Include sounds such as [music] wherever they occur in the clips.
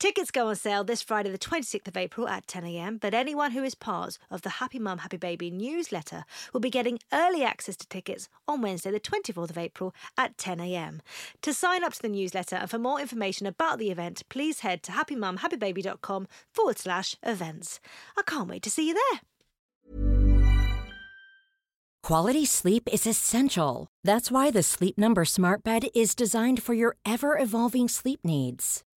Tickets go on sale this Friday, the 26th of April at 10am, but anyone who is part of the Happy Mum, Happy Baby newsletter will be getting early access to tickets on Wednesday, the 24th of April at 10am. To sign up to the newsletter and for more information about the event, please head to happymumhappybaby.com forward slash events. I can't wait to see you there. Quality sleep is essential. That's why the Sleep Number Smart Bed is designed for your ever evolving sleep needs.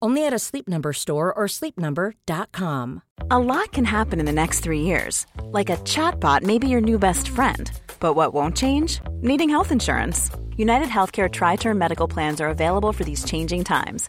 Only at a Sleep Number store or sleepnumber.com. A lot can happen in the next three years. Like a chatbot may be your new best friend. But what won't change? Needing health insurance. United Healthcare Tri Term Medical Plans are available for these changing times.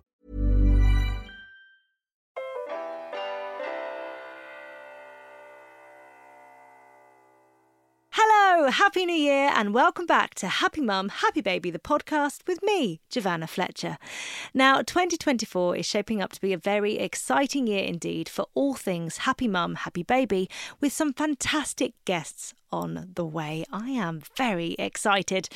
Hello, Happy New Year, and welcome back to Happy Mum, Happy Baby, the podcast with me, Giovanna Fletcher. Now, 2024 is shaping up to be a very exciting year indeed for all things Happy Mum, Happy Baby, with some fantastic guests on the way. I am very excited.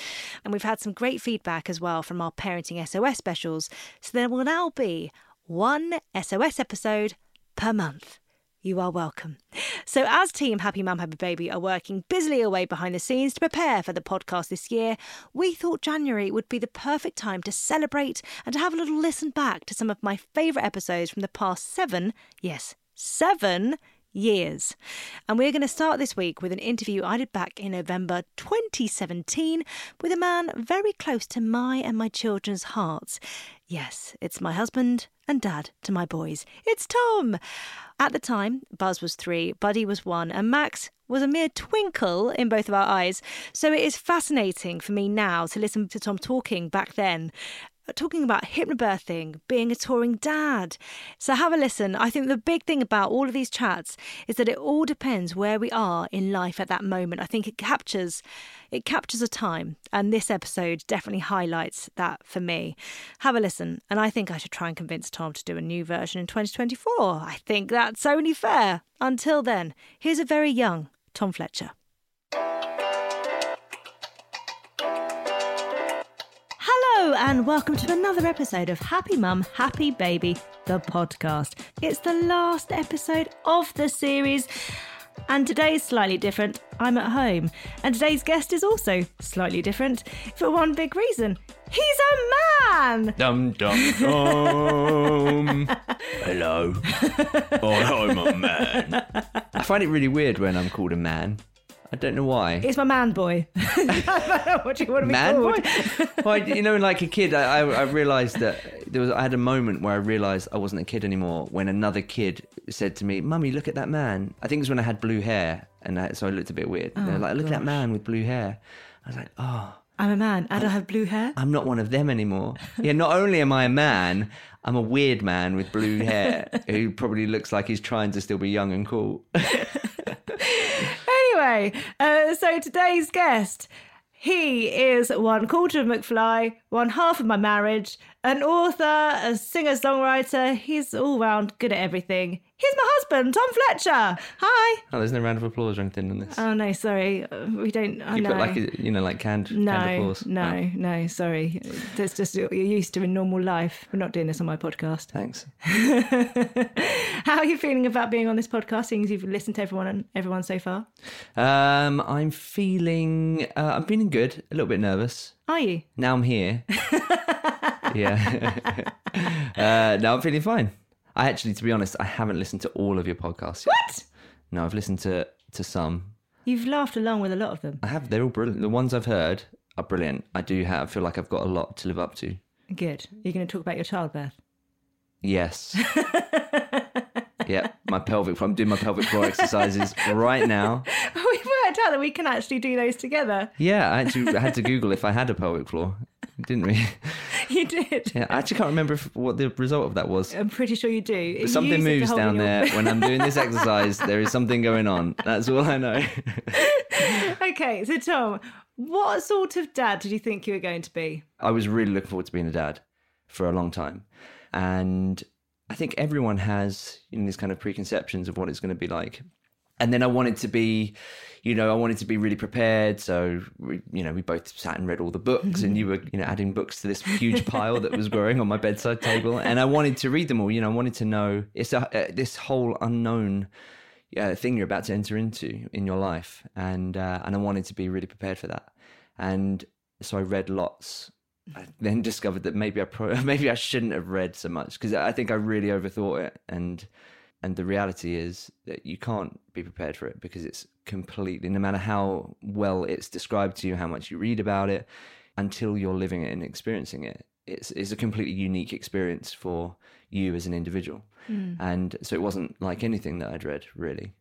And we've had some great feedback as well from our Parenting SOS specials. So there will now be one SOS episode per month you are welcome. So, as Team Happy Mum Happy Baby are working busily away behind the scenes to prepare for the podcast this year, we thought January would be the perfect time to celebrate and to have a little listen back to some of my favourite episodes from the past seven, yes, seven years. And we're going to start this week with an interview I did back in November 2017 with a man very close to my and my children's hearts. Yes, it's my husband and dad to my boys. It's Tom. At the time, Buzz was three, Buddy was one, and Max was a mere twinkle in both of our eyes. So it is fascinating for me now to listen to Tom talking back then Uh, talking about hypnobirthing, being a touring dad. So have a listen. I think the big thing about all of these chats is that it all depends where we are in life at that moment. I think it captures it captures a time, and this episode definitely highlights that for me. Have a listen, and I think I should try and convince Tom to do a new version in 2024. I think that's only fair. Until then, here's a very young Tom Fletcher. And welcome to another episode of Happy Mum, Happy Baby, the podcast. It's the last episode of the series, and today's slightly different. I'm at home, and today's guest is also slightly different for one big reason. He's a man! Dum dum dum. [laughs] Hello. Oh, I'm a man. [laughs] I find it really weird when I'm called a man. I don't know why. It's my man boy. [laughs] what do you want to be man called? boy? [laughs] well, you know, like a kid, I, I, I realized that there was. I had a moment where I realized I wasn't a kid anymore when another kid said to me, "Mummy, look at that man." I think it was when I had blue hair, and I, so I looked a bit weird. They're oh, like, "Look at that man with blue hair." I was like, "Oh." I'm a man and I have blue hair. I'm not one of them anymore. Yeah, not only am I a man, I'm a weird man with blue hair [laughs] who probably looks like he's trying to still be young and cool. Anyway, uh, so today's guest, he is one quarter of McFly, one half of my marriage, an author, a singer songwriter. He's all round good at everything. Here's my husband, Tom Fletcher. Hi. Oh, there's no round of applause or anything in this. Oh no, sorry, Uh, we don't. I you know. put like a, you know like canned, canned no, applause. no, Oh, no. Sorry, that's just what you're used to in normal life. We're not doing this on my podcast. thanks. [laughs] How are you feeling about being on this podcast? Seeing as you've listened to everyone and everyone so far, Um, I'm feeling uh, I'm feeling good. A little bit nervous. are you? Now I'm here. [laughs] yeah. [laughs] uh, now I'm feeling fine. I actually, to be honest, I haven't listened to all of your podcasts. Yet. What? No, I've listened to to some. You've laughed along with a lot of them. I have. They're all brilliant. The ones I've heard are brilliant. I do have I feel like I've got a lot to live up to. Good. You're going to talk about your childbirth. Yes. [laughs] yeah, my pelvic. I'm doing my pelvic floor exercises right now. [laughs] we worked out that we can actually do those together. Yeah, I actually had to Google if I had a pelvic floor, didn't we? [laughs] You did. Yeah, I actually can't remember if, what the result of that was. I'm pretty sure you do. But something moves down your- there when I'm doing this exercise. There is something going on. That's all I know. [laughs] okay, so Tom, what sort of dad did you think you were going to be? I was really looking forward to being a dad for a long time, and I think everyone has you know, these kind of preconceptions of what it's going to be like. And then I wanted to be, you know, I wanted to be really prepared. So, we, you know, we both sat and read all the books, and you were, you know, adding books to this huge pile that was growing on my bedside table. And I wanted to read them all. You know, I wanted to know it's a, uh, this whole unknown uh, thing you're about to enter into in your life, and uh, and I wanted to be really prepared for that. And so I read lots. I then discovered that maybe I pro- [laughs] maybe I shouldn't have read so much because I think I really overthought it, and and the reality is that you can't be prepared for it because it's completely no matter how well it's described to you, how much you read about it, until you're living it and experiencing it, it's it's a completely unique experience for you as an individual. Hmm. And so it wasn't like anything that I'd read really.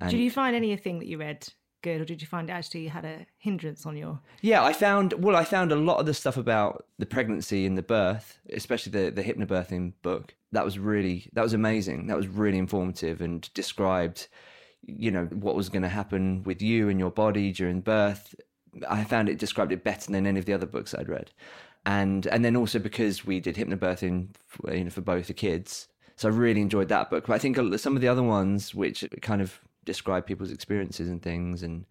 And Did you find anything that you read good, or did you find it actually had a hindrance on your? Yeah, I found well, I found a lot of the stuff about the pregnancy and the birth, especially the the hypnobirthing book. That was really that was amazing. That was really informative and described, you know, what was going to happen with you and your body during birth. I found it described it better than any of the other books I'd read, and and then also because we did hypnobirthing, for, you know, for both the kids. So I really enjoyed that book. But I think some of the other ones, which kind of describe people's experiences and things, and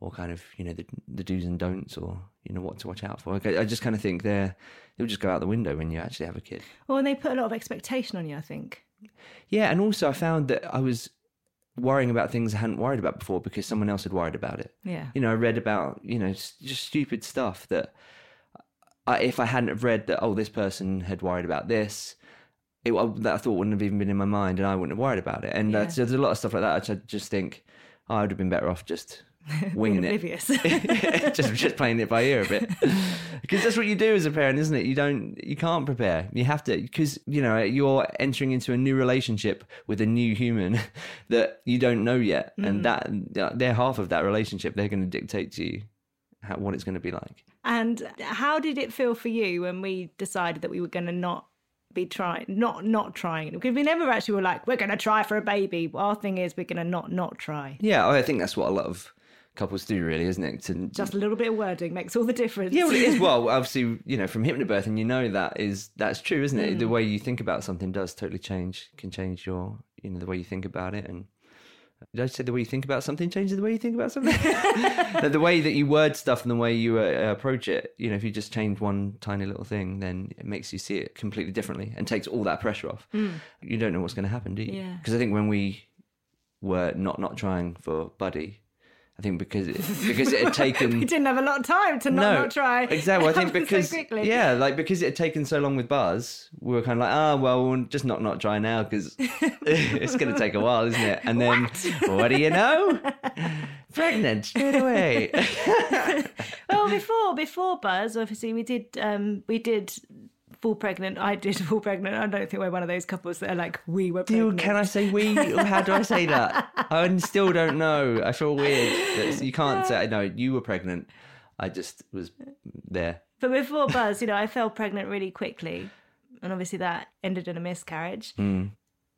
or kind of you know the the do's and don'ts, or you know what to watch out for. I I just kind of think they're they'll just go out the window when you actually have a kid. Well, and they put a lot of expectation on you. I think. Yeah, and also I found that I was worrying about things I hadn't worried about before because someone else had worried about it. Yeah. You know, I read about you know just stupid stuff that I, if I hadn't have read that, oh, this person had worried about this. It, that I thought wouldn't have even been in my mind, and I wouldn't have worried about it. And Yeah. that's, there's a lot of stuff like that. I just think oh, I would have been better off just [laughs] winging Being it. oblivious. [laughs] just just playing it by ear a bit [laughs] because that's what you do as a parent isn't it you don't you can't prepare you have to because you know you're entering into a new relationship with a new human that you don't know yet and mm. that they're half of that relationship they're going to dictate to you how, what it's going to be like And how did it feel for you when we decided that we were going to not be trying, not not trying? Because we never actually were like, we're going to try for a baby. Our thing is, we're going to not not try. yeah i think that's what a lot of couples do really isn't it to Just a little bit of wording makes all the difference. Yeah, well, it is. [laughs] Well, obviously, you know, from hypnobirthing, you know that is that's true, isn't it? The way you think about something does totally change. Can change your, you know, the way you think about it. And did I say the way you think about something changes the way you think about something? [laughs] The way that you word stuff and the way you uh, approach it. You know, if you just change one tiny little thing, then it makes you see it completely differently and takes all that pressure off. You don't know what's going to happen, do you? Yeah. Because I think when we were not not trying for Buddy. I think because it, because it had taken [laughs] we didn't have a lot of time to not, not try. Exactly. [laughs] I think because so yeah, like because it had taken so long with Buzz, we were kind of like, ah, well, we'll just not not try now because [laughs] it's going to take a while, isn't it? And then what do you know? Pregnant straight away. well, before before Buzz, obviously we did um we did fall pregnant. I did fall pregnant. I don't think we're one of those couples that are like we were pregnant. can I say we? Or how do I say [laughs] that? I still don't know. I feel weird. You can't say no. You were pregnant. I just was there. But before Buzz, you know, I fell pregnant really quickly, and obviously that ended in a miscarriage. Hmm.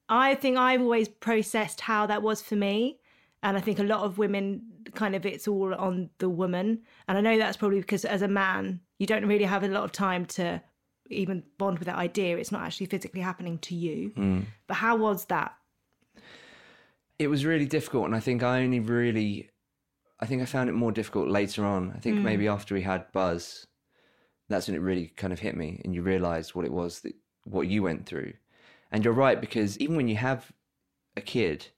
I think I've always processed how that was for me. And I think a lot of women kind of it's all on the woman. And I know that's probably because as a man, you don't really have a lot of time to even bond with that idea. It's not actually physically happening to you. Mm. But how was that? It was really difficult, and I think I only really, I think I found it more difficult later on. I think maybe after we had Buzz, that's when it really kind of hit me, and you realised what it was that what you went through. And you're right because even when you have a kid,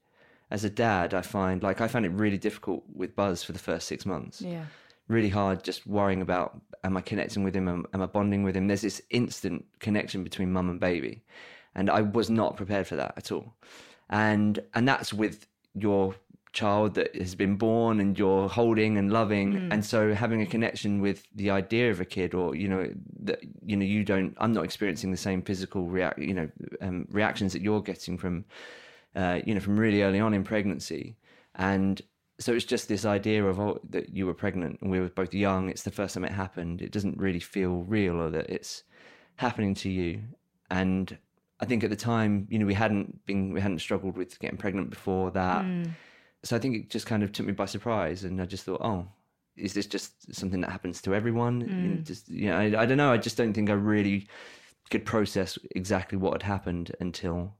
as a dad, I find like I found it really difficult with Buzz for the first six months. Yeah. Really hard, just worrying about am I connecting with him? Am, am I bonding with him? There's this instant connection between mum and baby, and I was not prepared for that at all. And and that's with your child that has been born and you're holding and loving and so having a connection with the idea of a kid or you know that you know you don't i'm not experiencing the same physical react you know um, reactions that you're getting from uh, you know from really early on in pregnancy and so it's just this idea of oh, that you were pregnant and we were both young it's the first time it happened it doesn't really feel real or that it's happening to you and i think at the time you know we hadn't been we hadn't struggled with getting pregnant before that so I think it just kind of took me by surprise, and I just thought, oh, is this just something that happens to everyone? You know, just you know, I, I don't know. I just don't think I really could process exactly what had happened until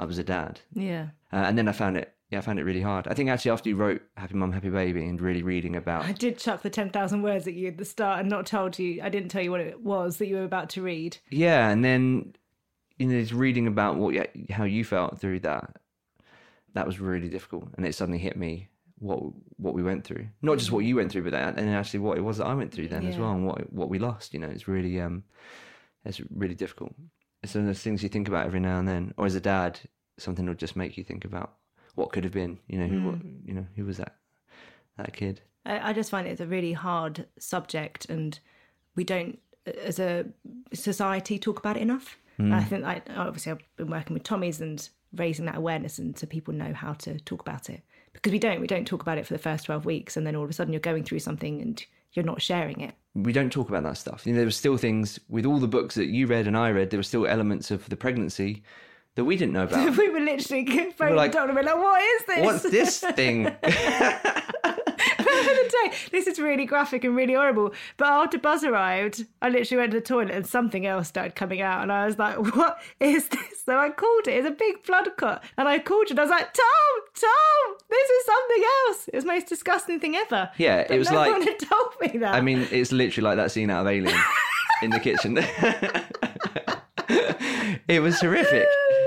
I was a dad, Yeah. uh, and then I found it. Yeah, I found it really hard. I think actually after you wrote "Happy Mum, Happy Baby" and really reading about I did chuck the 10,000 words at you at the start and not told you, I didn't tell you what it was that you were about to read. Yeah, and then you know, just reading about what how you felt through that, that was really difficult, and it suddenly hit me what what we went through. Not just what you went through, but that, and actually what it was that I went through then as well, and what what we lost. You know, it's really um, it's really difficult. It's one of those things you think about every now and then, or as a dad, something will just make you think about what could have been. You know, who what, hmm. you know who was that that kid. I, I just find it's a really hard subject, and we don't, as a society, talk about it enough. And I think, like, obviously, I've been working with Tommy's and raising that awareness, and so people know how to talk about it. Because we don't, we don't talk about it for the first twelve weeks, and then all of a sudden you're going through something and you're not sharing it. we don't talk about that stuff. You know, there were still things with all the books that you read and I read. There were still elements of the pregnancy that we didn't know about. [laughs] we were literally [laughs] phoning like, the doctor and we're like, "What is this? What's this [laughs] thing? This is really graphic and really horrible. But after Buzz arrived, I literally went to the toilet and something else started coming out. And I was like, what is this? So I called it. It's a big blood clot. And I called you and I was like, Tom, Tom, this is something else. It was the most disgusting thing ever. Yeah, it was no like- No one had told me that. I mean, it's literally like that scene out of Alien in the kitchen. it was horrific.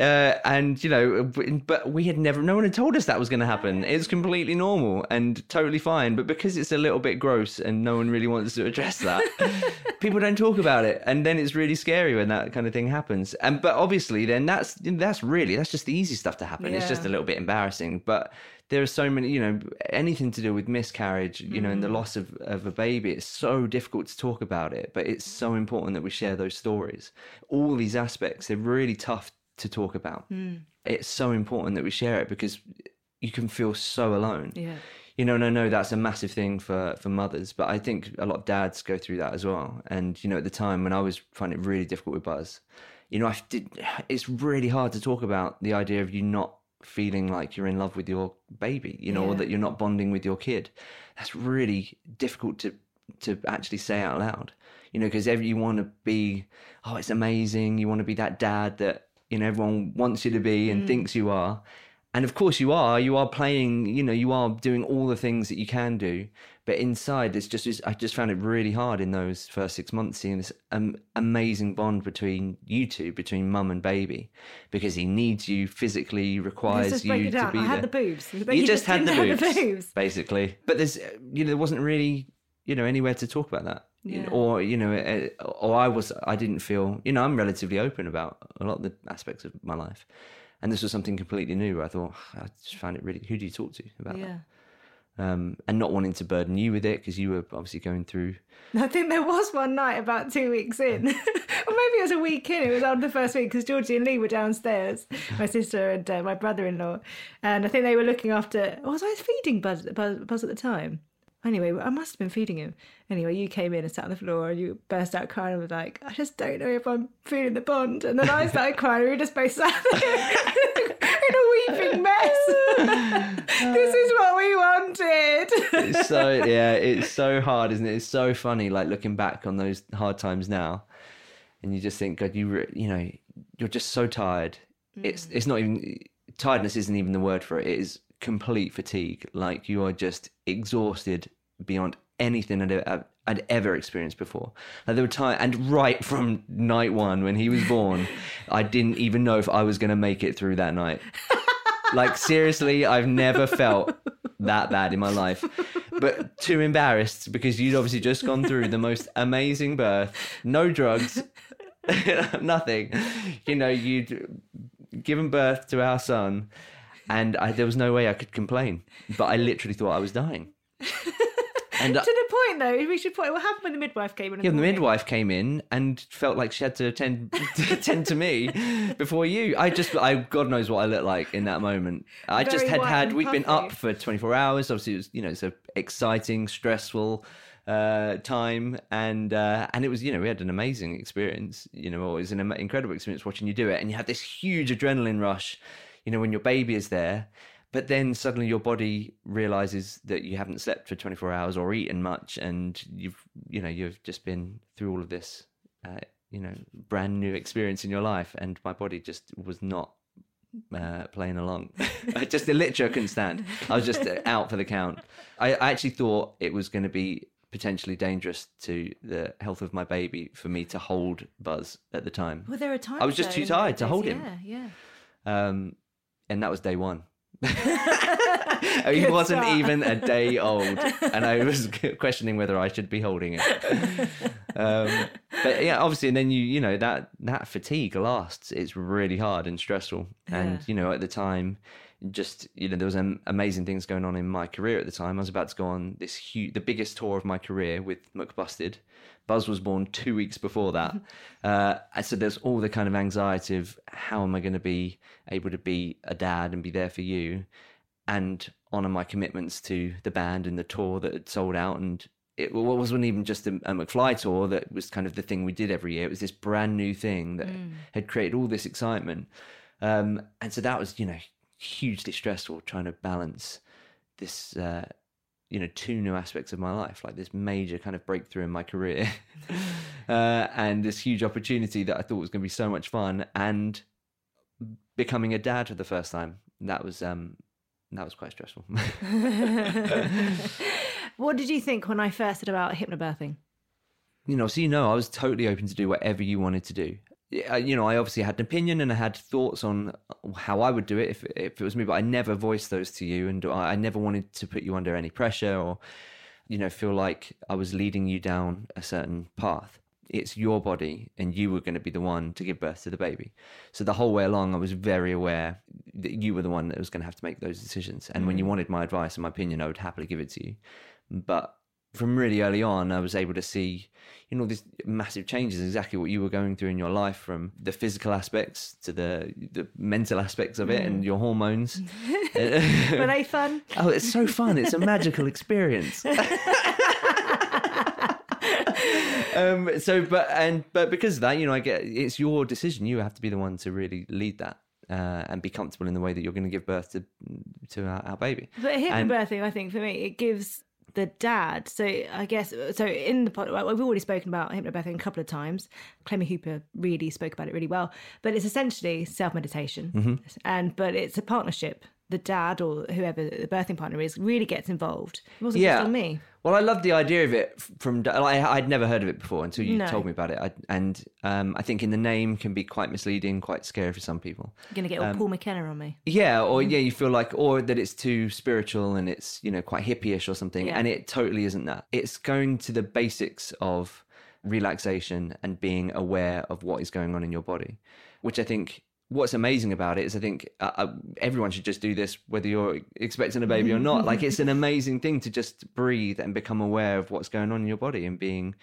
Uh, and you know, but we had never, no one had told us that was going to happen. It's completely normal and totally fine. But because it's a little bit gross and no one really wants to address that, [laughs] people don't talk about it. And then it's really scary when that kind of thing happens. And but obviously, then that's that's really that's just the easy stuff to happen. It's just a little bit embarrassing, but there are so many, you know, anything to do with miscarriage, you know, and the loss of, of a baby, it's so difficult to talk about it, but it's so important that we share those stories. All these aspects, they're really tough to talk about. Hmm. It's so important that we share it because you can feel so alone. Yeah. You know, and I know that's a massive thing for, for mothers, but I think a lot of dads go through that as well. And, you know, at the time when I was finding it really difficult with Buzz, you know, I did, it's really hard to talk about the idea of you not feeling like you're in love with your baby, you know, or that you're not bonding with your kid. That's really difficult to to actually say out loud, you know, because you want to be, oh, it's amazing. You want to be that dad that you know everyone wants you to be and thinks you are. And of course you are. You are playing. You know, you are doing all the things that you can do. But inside, it's just. it's- I just found it really hard in those first six months seeing this um, amazing bond between you two, between mum and baby, because he needs you physically, requires you to be I there had the boobs. But you, just, had the boobs, have the boobs. basically. But there's, you know, there wasn't really, you know, anywhere to talk about that. Yeah. or you know, uh, or I was, I didn't feel, you know, I'm relatively open about a lot of the aspects of my life, and this was something completely new. Where I thought, I just found it really. Who do you talk to about Yeah. that? Um, and not wanting to burden you with it because you were obviously going through. [laughs] I think there was one night about two weeks in, [laughs] or maybe it was a week in. It was on the first week because Georgie and Lee were downstairs, [laughs] my sister and uh, my brother-in-law, and I think they were looking after. Was I feeding Buzz, Buzz, Buzz at the time? Anyway, I must have been feeding him. Anyway, you came in and sat on the floor and you burst out crying and was like, I just don't know if I'm feeling the bond. And then I started crying. We were just both sat there [laughs] in a weeping mess. [laughs] this is what we wanted. It's so yeah, it's so hard, isn't it? It's so funny, like looking back on those hard times now. and you just think, God, you re- you know, you're just so tired. It's mm. it's not even tiredness isn't even the word for it. It is complete fatigue. Like you are just exhausted beyond anything I'd, I'd- ever experienced before. Like there were times, and right from night one when he was born, [laughs] I didn't even know if I was going to make it through that night. Like seriously, I've never felt that bad in my life, but too embarrassed because you'd obviously just gone through the most amazing birth, no drugs, [laughs] nothing. You know, you'd given birth to our son, and I, there was no way I could complain. But I literally thought I was dying. [laughs] And uh, To the point, though, we should point. What happened when the midwife came in? yeah, the morning? midwife came in and felt like she had to attend [laughs] to attend to me before you. I just, I God knows what I looked like in that moment. I just had had. We'd been up for 24 hours. Obviously, it was you know it's a exciting, stressful uh, time, and uh, and it was you know we had an amazing experience. You know, it was an incredible experience watching you do it, and you had this huge adrenaline rush. You know, when your baby is there. But then suddenly your body realizes that you haven't slept for 24 hours or eaten much, and you've you know you've just been through all of this, uh, you know, brand new experience in your life, and my body just was not uh, playing along. I [laughs] just the literature couldn't stand. I was just uh, out for the count. I, I actually thought it was going to be potentially dangerous to the health of my baby for me to hold Buzz at the time. Well, there are times. I was just too tired to hold him. Yeah, yeah. Um, and that was day one. [laughs] he wasn't start. even a day old, and I was [laughs] [laughs] questioning whether I should be holding it. Um, but yeah, obviously, and then you you know that that fatigue lasts. It's really hard and stressful, and Yeah. you know at the time, just you know there was um, amazing things going on in my career at the time. I was about to go on this huge, the biggest tour of my career with McBusted. Buzz was born two weeks before that, [laughs] uh, so there's all the kind of anxiety of how am I going to be able to be a dad and be there for you, and honor my commitments to the band and the tour that had sold out and it wasn't even just a, a McFly tour that was kind of the thing we did every year. It was this brand new thing that had created all this excitement. Um, and so that was, you know, hugely stressful trying to balance this, uh, you know, two new aspects of my life, like this major kind of breakthrough in my career [laughs] [laughs] uh, and this huge opportunity that I thought was going to be so much fun and becoming a dad for the first time. That was, um, that was quite stressful. [laughs] What did you think when I first said about hypnobirthing? you know, so you know, I was totally open to do whatever you wanted to do. Yeah, You know, I obviously had an opinion and I had thoughts on uh, how I would do it if if it was me, but I never voiced those to you, and I I never wanted to put you under any pressure or, you know, feel like I was leading you down a certain path. It's your body, and you were going to be the one to give birth to the baby. So the whole way along, I was very aware that you were the one that was going to have to make those decisions. And when mm-hmm. you wanted my advice and my opinion, I would happily give it to you. But from really early on, I was able to see, you know, these massive changes, exactly what you were going through in your life, from the physical aspects to the the mental aspects of it, and your hormones. [laughs] Were they fun? oh, it's so fun! It's a magical experience. [laughs] um. So, but and but because of that, you know, I get it's your decision. You have to be the one to really lead that. Uh, and be comfortable in the way that you're going to give birth to to our, our baby. But And- hypnobirthing, I think for me, it gives the dad. So I guess so. In the pod, we've already spoken about hypnobirthing a couple of times. Clemmie Hooper really spoke about it really well. But it's essentially self meditation, Mm-hmm. and but it's a partnership. The dad or whoever the birthing partner is really gets involved. It wasn't Yeah. just on me. Well, I love the idea of it from. I, I'd never heard of it before until you No. told me about it, I, and um, I think in the name can be quite misleading, quite scary for some people. You're gonna get all Um, Paul McKenna on me. Yeah, or Mm-hmm. yeah, you feel like, or that it's too spiritual and it's you know quite hippie-ish or something, Yeah. and it totally isn't that. It's going to the basics of relaxation and being aware of what is going on in your body, which I think. What's amazing about it is, I think uh, uh, everyone should just do this, whether you're expecting a baby or not. Like, it's an [laughs] amazing thing to just breathe and become aware of what's going on in your body and being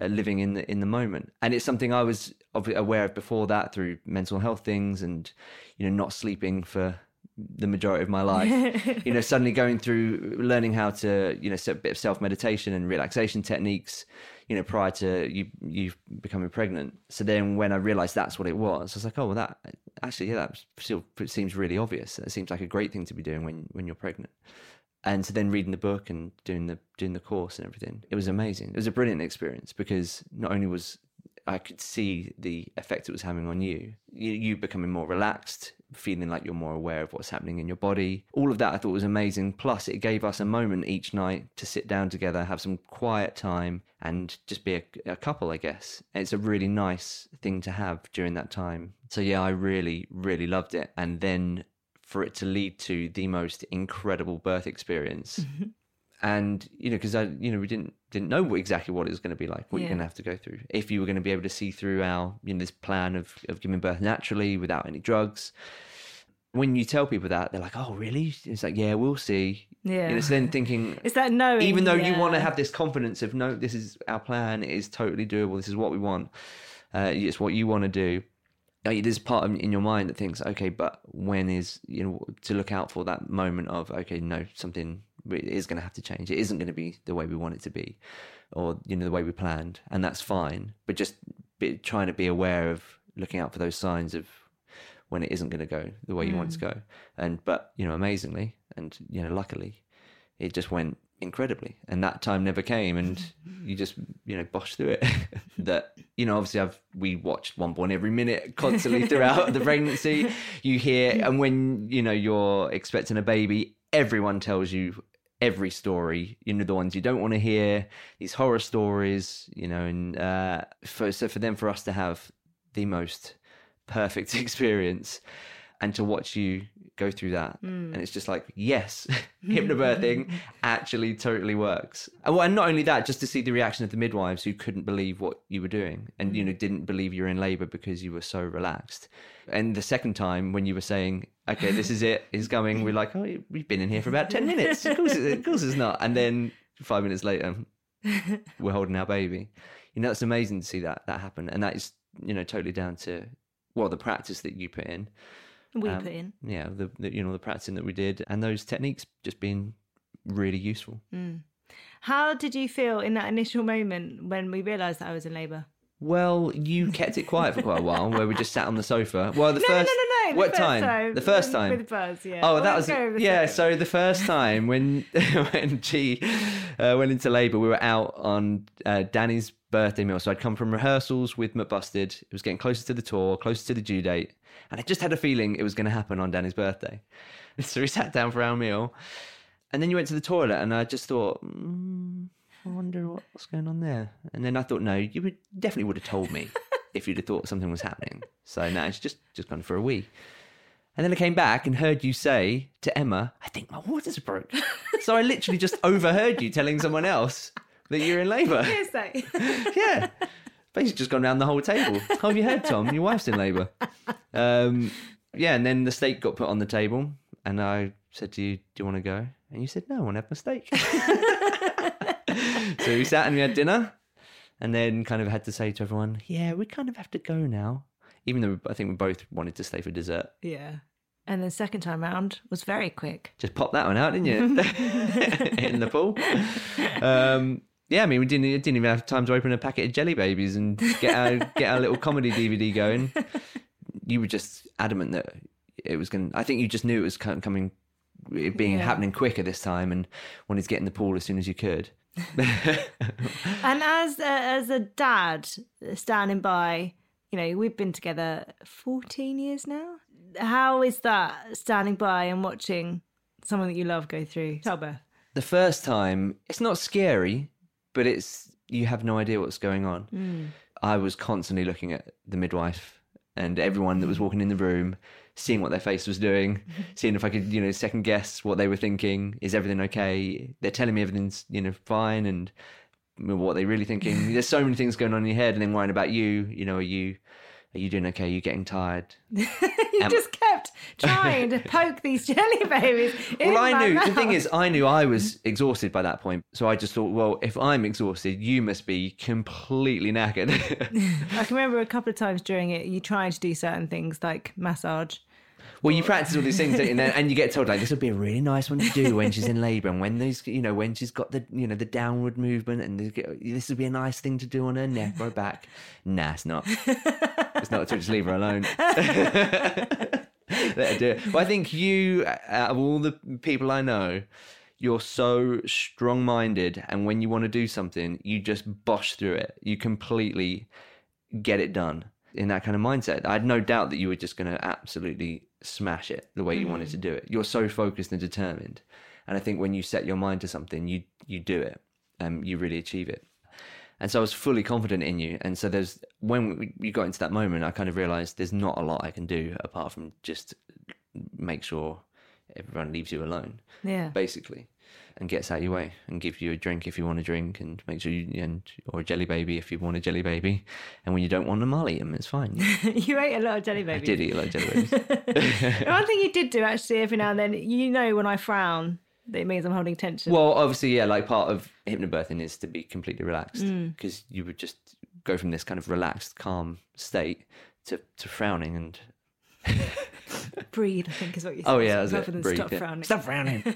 uh, living in the in the moment. And it's something I was aware of before that through mental health things and you know not sleeping for the majority of my life. [laughs] you know, suddenly going through learning how to you know set a bit of self meditation and relaxation techniques. You know, prior to you you becoming pregnant. So then when I realised that's what it was, I was like, oh well, that actually yeah, that still seems really obvious. It seems like a great thing to be doing when when you're pregnant and so then reading the book and doing the doing the course and everything it was amazing it was a brilliant experience because not only was I could see the effect it was having on you. you. You becoming more relaxed, feeling like you're more aware of what's happening in your body. All of that I thought was amazing. Plus, it gave us a moment each night to sit down together, have some quiet time, and just be a, a couple, I guess. It's a really nice thing to have during that time. So, yeah, I really, really loved it. And then for it to lead to the most incredible birth experience. [laughs] and you know because i you know we didn't didn't know exactly what it was going to be like what Yeah. you're going to have to go through if you were going to be able to see through our you know this plan of of giving birth naturally without any drugs when you tell people that they're like oh really it's like yeah we'll see Yeah. and it's then [laughs] thinking It's that knowing. even though you want to have this confidence of no this is our plan it is totally doable this is what we want uh, it's what you want to do there's part in your mind that thinks okay but when is you know to look out for that moment of okay no something is going to have to change. It isn't going to be the way we want it to be or you know the way we planned and that's fine. But just be, trying to be aware of looking out for those signs of when it isn't going to go the way you want it to mm. go. And but you know amazingly and you know luckily it just went incredibly. And that time never came and [laughs] you just you know bosh through it. [laughs] That you know obviously i've we watched one born every minute constantly [laughs] throughout the pregnancy. You hear and when you know you're expecting a baby everyone tells you every story you know the ones you don't want to hear these horror stories you know and uh for, so for them for us to have the most perfect [laughs] experience and to watch you go through that. And it's just like yes [laughs] hypnobirthing [laughs] actually totally works. And, well, and not only that just to see the reaction of the midwives who couldn't believe what you were doing and you mm. know didn't believe you were in labor because you were so relaxed. And the second time when you were saying okay this is it it's coming we're like oh we've been in here for about 10 minutes. Of course, it, of course it's not. And then five minutes later [laughs] we're holding our baby. You know it's amazing to see that that happen. And that is you know totally down to well the practice that you put in we um, put in. yeah the, the you know the practicing that we did and those techniques just being really useful How did you feel in that initial moment when we realised that I was in labour? well you kept it quiet for quite a while where we just sat on the sofa well the [laughs] No, first no, no, no. the what first time? the first time With Buzz, yeah. Oh, Well, that was go with the yeah. So the first time when [laughs] when Gi uh, went into labour, we were out on uh, Danny's birthday meal. So I'd come from rehearsals with McBusted. It was getting closer to the tour, closer to the due date, and I just had a feeling it was going to happen on Danny's birthday. [laughs] So we sat down for our meal, and then you went to the toilet, and I just thought. Mm, I wonder what's going on there. And then I thought, no, you would definitely would have told me [laughs] if you'd have thought something was happening. So now it's just just gone for a wee. And then I came back and heard you say to Emma, I think my waters broke. [laughs] so I literally just overheard you telling someone else that you're in labour. [laughs] Hearsay. [laughs] yeah. Basically just gone round the whole table. Oh, have you heard, Tom? Your wife's in labour. Um, yeah, and then the steak got put on the table and I said to you, Do you want to go? And you said, No, I want to have my steak. [laughs] so we sat and we had dinner and then kind of had to say to everyone, Yeah, we kind of have to go now. Even though I think we both wanted to stay for dessert. yeah. And the second time round was very quick. Just pop that one out, didn't you? in the pool. Um, yeah, I mean, we didn't didn't even have time to open a packet of jelly babies and get our [laughs] get our little comedy DVD going. You were just adamant that it was going. to I think you just knew it was coming, it being Yeah. happening quicker this time, and wanted to get in the pool as soon as you could. [laughs] And as a, as a dad standing by, you know, we've been together 14 years now. How is that standing by and watching someone that you love go through childbirth? the first time, it's not scary, but it's you have no idea what's going on. Mm. I was constantly looking at the midwife and everyone that was walking in the room, seeing what their face was doing, [laughs] seeing if I could, you know, second guess what they were thinking. Is everything okay? They're telling me everything's, you know, fine, and what they really thinking. [laughs] There's so many things going on in your head, and then worrying about you. You know, are you are you doing okay? Are you getting tired? [laughs] you Um, just kept trying to poke these jelly [laughs] babies. Well, I knew the thing is, I knew I was exhausted by that point. So I just thought, well, if I'm exhausted, you must be completely knackered. [laughs] I can remember a couple of times during it, you trying to do certain things like massage. well, you practice all these things, don't you? and, then, and you get told like this would be a really nice one to do when she's in labour, and when those, you know, when she's got the, you know, the downward movement, and this would be a nice thing to do on her neck or back. Nah, it's not. It's not. So just leave her alone. [laughs] Let her do it. Well, I think you, out of all the people I know, you're so strong minded, and when you want to do something, you just bosh through it. You completely get it done in that kind of mindset. I had no doubt that you were just going to absolutely smash it the way you wanted to mm. do it. You're so focused and determined. And I think when you set your mind to something, you you do it, and you really achieve it. And so I was fully confident in you. And so there's when we- you got into that moment, I kind of realized there's not a lot I can do apart from just make sure everyone leaves you alone, Yeah. basically, and gets out of your way and gives you a drink if you want a drink, and make sure you and or a jelly baby if you want a jelly baby, and when you don't want them, I'll eat them. It's fine. [laughs] you ate a lot of jelly babies. I did eat a lot of jelly babies. [laughs] One thing you did do actually every now and then, you know, when I frown, it means I'm holding tension. Well, obviously, yeah, like part of hypnobirthing is to be completely relaxed Mm. because you would just go from this kind of relaxed, calm state to, to frowning and [laughs] breathe, I think is what you said. oh yeah, that's rather it. than Breathe, stop yeah. frowning. Stop frowning.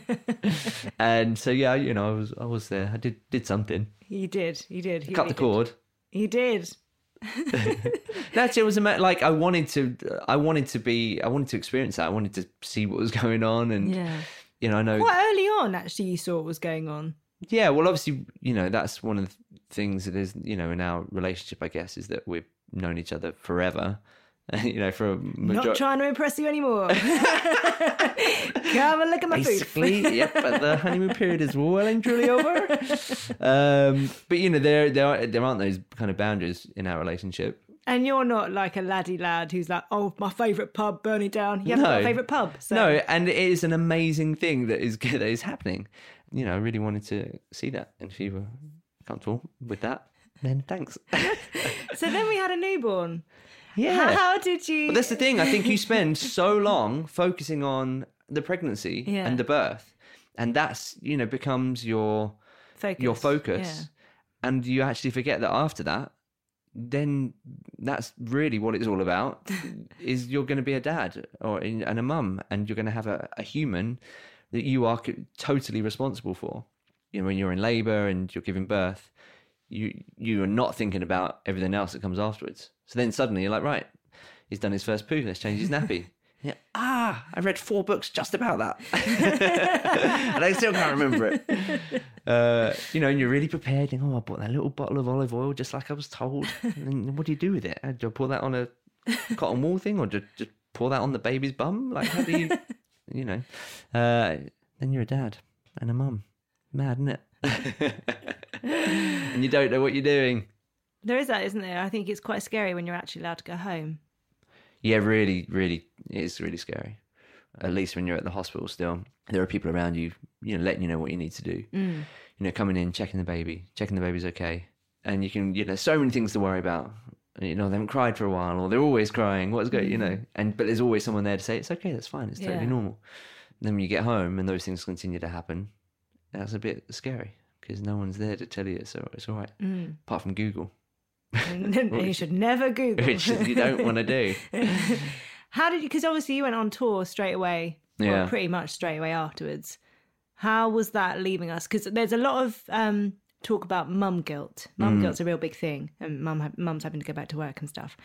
[laughs] and so yeah, you know, I was I was there. I did did something. You did, you did. You Cut really the cord. Did. You did. [laughs] That's it. Was a ma- like I wanted to. I wanted to be. I wanted to experience that. I wanted to see what was going on, and Yeah. You know, I know. Quite early on, actually, you saw what was going on. Yeah, well, obviously, you know, that's one of the things that is, you know, in our relationship, I guess, is that we've known each other forever. [laughs] you know, for a Not trying to impress you anymore. [laughs] Come and look at my. Basically, yep. But the honeymoon period is well and truly over. [laughs] Um, but you know, there there are, there aren't those kind of boundaries in our relationship. And you're not like a laddie lad who's like, oh, my favourite pub burning down. You haven't got a favourite pub. So. No, and it is an amazing thing that is [laughs] that is happening. You know, I really wanted to see that, and if you were comfortable with that, then thanks. [laughs] So then we had a newborn. yeah. How, did you? But that's the thing. I think you spend so long focusing on the pregnancy Yeah. and the birth, and that's you know becomes your focus. your focus, Yeah. and you actually forget that after that, then that's really what it's all about. [laughs] is you're going to be a dad or and a mum, and you're going to have a, a human that you are totally responsible for. You know, when you're in labour and you're giving birth, you you are not thinking about everything else that comes afterwards. So then suddenly you're like, right, he's done his first poo. Let's change his nappy. [laughs] Yeah. Ah, I read four books just about that, and [laughs] I still can't remember it. Uh, you know, and you're really prepared. And, oh, I bought that little bottle of olive oil just like I was told. And then what do you do with it? Uh, Do I pour that on a cotton wool thing, or just just pour that on the baby's bum? Like, how do you, you know? Uh, then you're a dad and a mum. Mad, isn't it? [laughs] and you don't know what you're doing. There is that, isn't there? I think it's quite scary when you're actually allowed to go home. Yeah, really, really, it is really scary. At least when you're at the hospital still, there are people around you, you know, letting you know what you need to do. Mm. You know, coming in, checking the baby, checking the baby's okay, and you can, you know, so many things to worry about. You know, they haven't cried for a while, or they're always crying. What's going, you know, and but there's always someone there to say it's okay, that's fine, it's totally Mm. Yeah. normal. then when you get home and those things continue to happen, that's a bit scary because no one's there to tell you it's all, it's all right, Mm. apart from Google, And [laughs] you should never Google. [laughs] which you don't want to do. [laughs] How did you? Because obviously you went on tour straight away. well, Yeah. pretty much straight away afterwards. How was that leaving us? Because there's a lot of um, talk about mum guilt. Mm. Mum guilt's a real big thing, and mum ha- mum's having to go back to work and stuff.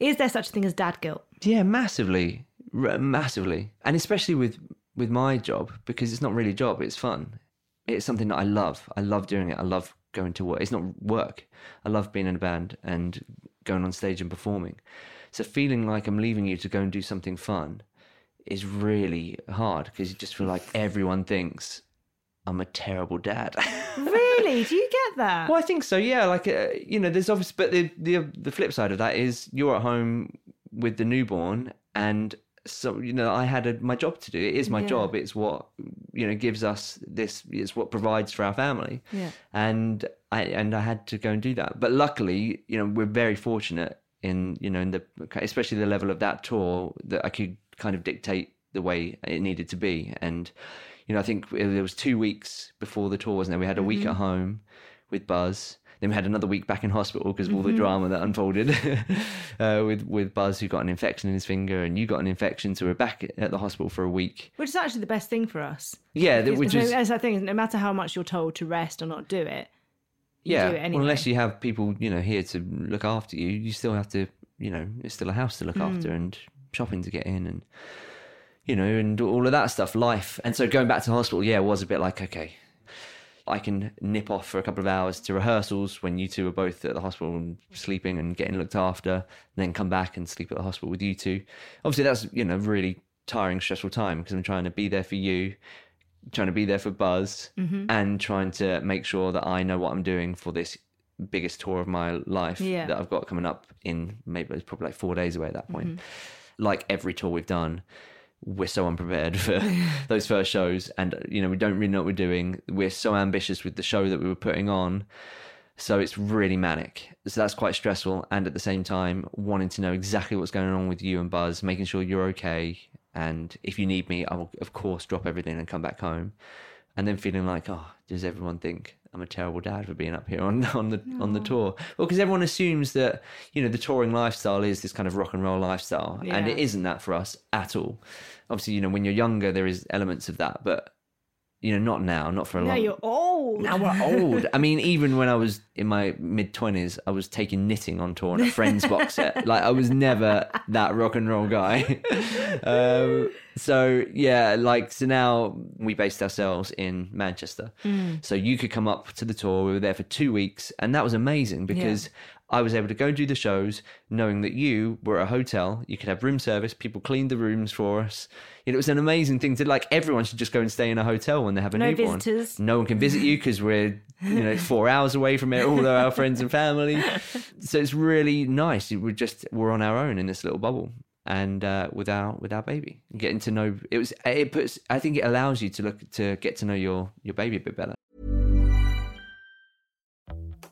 Is there such a thing as dad guilt? Yeah, massively, R- massively, and especially with with my job because it's not really a job; it's fun. It's something that I love. I love doing it. I love going to work. It's not work. I love being in a band and going on stage and performing. So feeling like I'm leaving you to go and do something fun is really hard because you just feel like everyone thinks I'm a terrible dad. [laughs] Really? Do you get that? Well, I think so. Yeah, like uh, you know, there's obviously, but the the the flip side of that is you're at home with the newborn, and so you know, I had a, my job to do. It is my Yeah. job. It's what you know gives us this. It's what provides for our family. Yeah. And I and I had to go and do that. But luckily, you know, we're very fortunate in you know in the especially the level of that tour that I could kind of dictate the way it needed to be and you know, I think there was two weeks before the tour, wasn't there? We had a week mm-hmm. at home with Buzz. Then we had another week back in hospital because of all the drama that unfolded [laughs] uh, with with Buzz, who got an infection in his finger, and you got an infection, so we're back at the hospital for a week. Which is actually the best thing for us. Yeah, that, Because which is as I think, no matter how much you're told to rest or not do it, you yeah. do it anyway. Well, unless you have people, you know, here to look after you, you still have to, you know, it's still a house to look Hmm. after and shopping to get in and you know, and all of that stuff, life. And so going back to hospital, yeah, was a bit like, okay, I can nip off for a couple of hours to rehearsals when you two are both at the hospital and sleeping and getting looked after, and then come back and sleep at the hospital with you two. Obviously, that's you know really tiring, stressful time because I'm trying to be there for you, trying to be there for Buzz, Mm-hmm. and trying to make sure that I know what I'm doing for this biggest tour of my life Yeah. that I've got coming up in maybe it's probably like four days away at that point. Mm-hmm. Like every tour we've done, we're so unprepared [laughs] for [laughs] those first shows, and you know we don't really know what we're doing. We're so ambitious with the show that we were putting on, so it's really manic. So that's quite stressful, and at the same time, wanting to know exactly what's going on with you and Buzz, making sure you're okay, and if you need me, I will of course drop everything and come back home, and then feeling like, oh, does everyone think I'm a terrible dad for being up here on [laughs] on the on the tour? Well, because everyone assumes that you know the touring lifestyle is this kind of rock and roll lifestyle, and it isn't that for us at all. Obviously, you know when you're younger, there is elements of that, but you know not now, not for a Now long. you're old. Now we're old. I mean, even when I was in my mid twenties, I was taking knitting on tour on a Friends box set. [laughs] Like I was never that rock and roll guy. [laughs] um, so yeah, like so now we based ourselves in Manchester. So you could come up to the tour. We were there for two weeks, and that was amazing because. I was able to go do the shows knowing that you were at a hotel. You could have room service. People cleaned the rooms for us. It was an amazing thing to like. Everyone should just go and stay in a hotel when they have a No newborn. visitors. No one can visit you because we're you know four [laughs] hours away from it, all of our friends and family. So it's really nice. We're just we're on our own in this little bubble, and uh, with our with our baby, getting to know it was it puts. I think it allows you to look to get to know your your baby a bit better.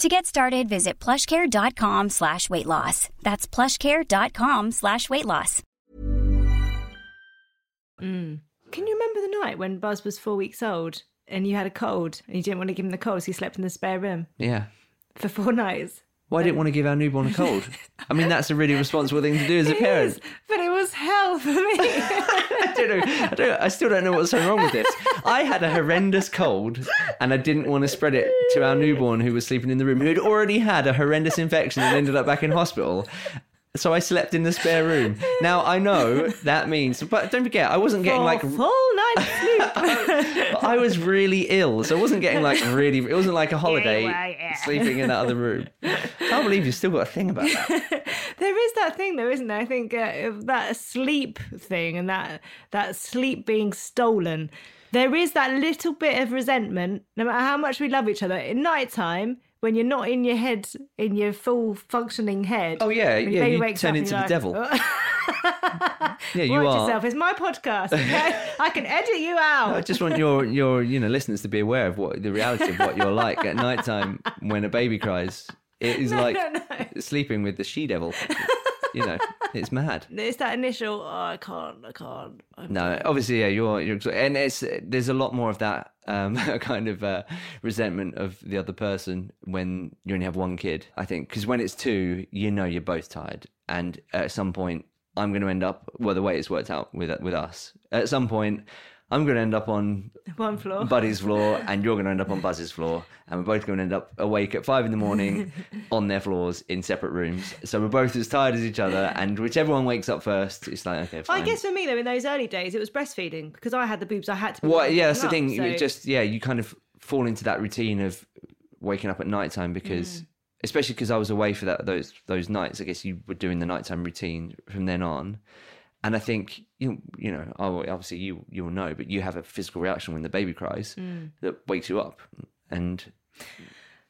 To get started, visit plushcare.com slash weight loss. That's plushcare.com slash weight loss. Mm. Can you remember the night when Buzz was four weeks old and you had a cold and you didn't want to give him the cold, so you slept in the spare room Yeah. for four [laughs] nights? Well, I didn't want to give our newborn a cold. I mean, that's a really [laughs] responsible thing to do as a parent. But it was hell for me. [laughs] I don't know. I, don't, I still don't know what's so wrong with this. I had a horrendous cold, and I didn't want to spread it to our newborn who was sleeping in the room, who had already had a horrendous infection and ended up back in hospital. So I slept in the spare room. Now I know that means, but don't forget, I wasn't getting like full night sleep. [laughs] I was really ill, so I wasn't getting like really. It wasn't like a holiday were, yeah. sleeping in that other room. I can't believe you've still got a thing about that. [laughs] there is that thing, though, isn't there? I think uh, that sleep thing and that that sleep being stolen. There is that little bit of resentment, no matter how much we love each other. In night time, when you're not in your head, in your full functioning head. Oh yeah, yeah. You turn up into you're the like, devil. [laughs] Yeah, you Watch are. yourself. It's my podcast. Okay? [laughs] I can edit you out. I just want your your you know listeners to be aware of what the reality of what you're like at night time when a baby cries. It is [laughs] like no, no. sleeping with the she devil. You know, it's mad. [laughs] It's that initial. Oh, I can't. I can't. I No, obviously, yeah, you're, you're, and it's there's a lot more of that um, [laughs] kind of uh, resentment of the other person when you only have one kid. I think because when it's two, you know you're both tired, and at some point, I'm going to end up well the way it's worked out with with us. At some point, I'm going to end up on [laughs] One floor. Buddy's floor, [laughs] and you're going to end up on Buzz's floor, and we're both going to end up awake at five in the morning [laughs] on their floors in separate rooms. So we're both as tired as each other, and whichever one wakes up first, it's like okay, fine. I guess for me though, in those early days, it was breastfeeding because I had the boobs. I had to. Be Well, yeah, that's the up, thing. so- It just yeah, you kind of fall into that routine of waking up at night time because, mm. especially because I was away for that those those nights. I guess you were doing the nighttime routine from then on, and I think you you know oh, obviously you you'll know, but you have a physical reaction when the baby cries that wakes you up, and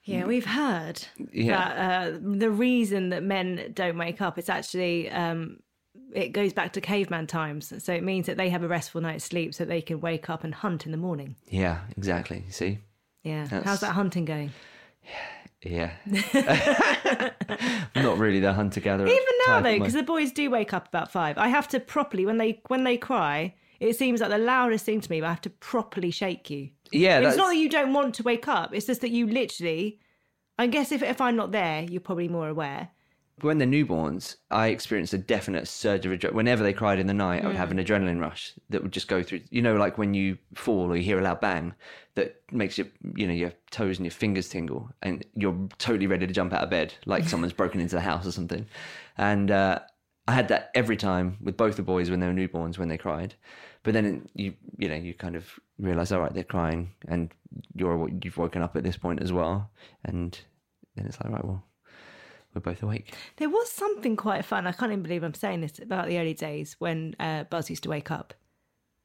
Yeah, we've heard Yeah. that uh, the reason that men don't wake up is actually um, it goes back to caveman times. So it means that they have a restful night's sleep so they can wake up and hunt in the morning. Yeah, exactly. See? Yeah. That's- How's that hunting going? Yeah. [laughs] Not really the hunter gatherer. Even now though, because the boys do wake up about five. I have to properly when they when they cry. It seems like the loudest thing to me, but I have to properly shake you. yeah, it's not that you don't want to wake up. It's just that you literally. I guess if if I'm not there, you're probably more aware. When they're newborns, I experienced a definite surge of adrenaline. Whenever they cried in the night, I would have an adrenaline rush that would just go through. You know, like when you fall or you hear a loud bang that makes your, you know, your toes and your fingers tingle, and you're totally ready to jump out of bed, like someone's [laughs] broken into the house or something. And uh, I had that every time with both the boys when they were newborns when they cried. But then you, you know, you kind of realize, all right, they're crying, and you're you've woken up at this point as well, and then it's like, right, well, we're both awake. There was something quite fun. I can't even believe I'm saying this about the early days when uh, Buzz used to wake up.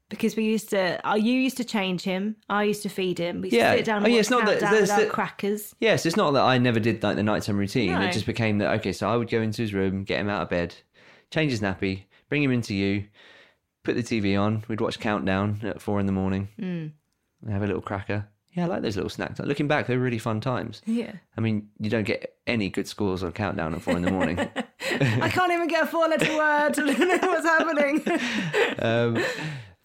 Because we used to, uh, you used to change him. I used to feed him. We used Yeah. to sit down and Oh, yeah, it's not that- there's the- crackers. Yes, it's not that I never did like the nighttime routine. No. It just became that okay. So I would go into his room, get him out of bed, change his nappy, bring him into you, put the TV on. We'd watch Countdown at four in the morning. Mm. Have a little cracker. Yeah, I like those little snacks. Like, looking back, they were really fun times. Yeah. I mean, you don't get any good scores on Countdown at four in the morning. [laughs] I can't even get a four letter word. Don't know [laughs] what's happening. [laughs] um,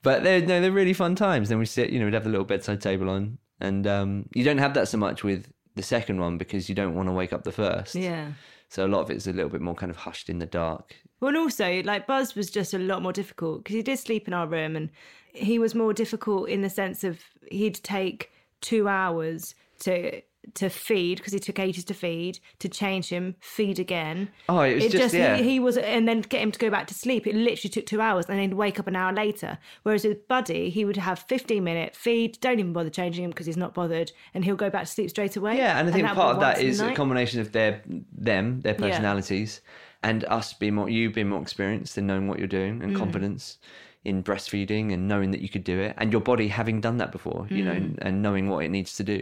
but they're no, they're really fun times. Then we sit, you know, we'd have the little bedside table on, and um, you don't have that so much with the second one because you don't want to wake up the first. yeah. So a lot of it's a little bit more kind of hushed in the dark. Well, and also, like Buzz was just a lot more difficult because he did sleep in our room, and he was more difficult in the sense of he'd take two hours to to feed because he took ages to feed, to change him, feed again. Oh, it was just- yeah. he, he was, and then get him to go back to sleep. It literally took two hours, and then he'd wake up an hour later. Whereas with Buddy, he would have fifteen minute feed, don't even bother changing him because he's not bothered, and he'll go back to sleep straight away. Yeah, and I think that'd part of that once in the is a combination of their them, their Yeah. personalities, and us being more you being more experienced and knowing what you're doing Mm. and confidence in breastfeeding and knowing that you could do it, and your body having done that before, you know, Mm. and, and knowing what it needs to do.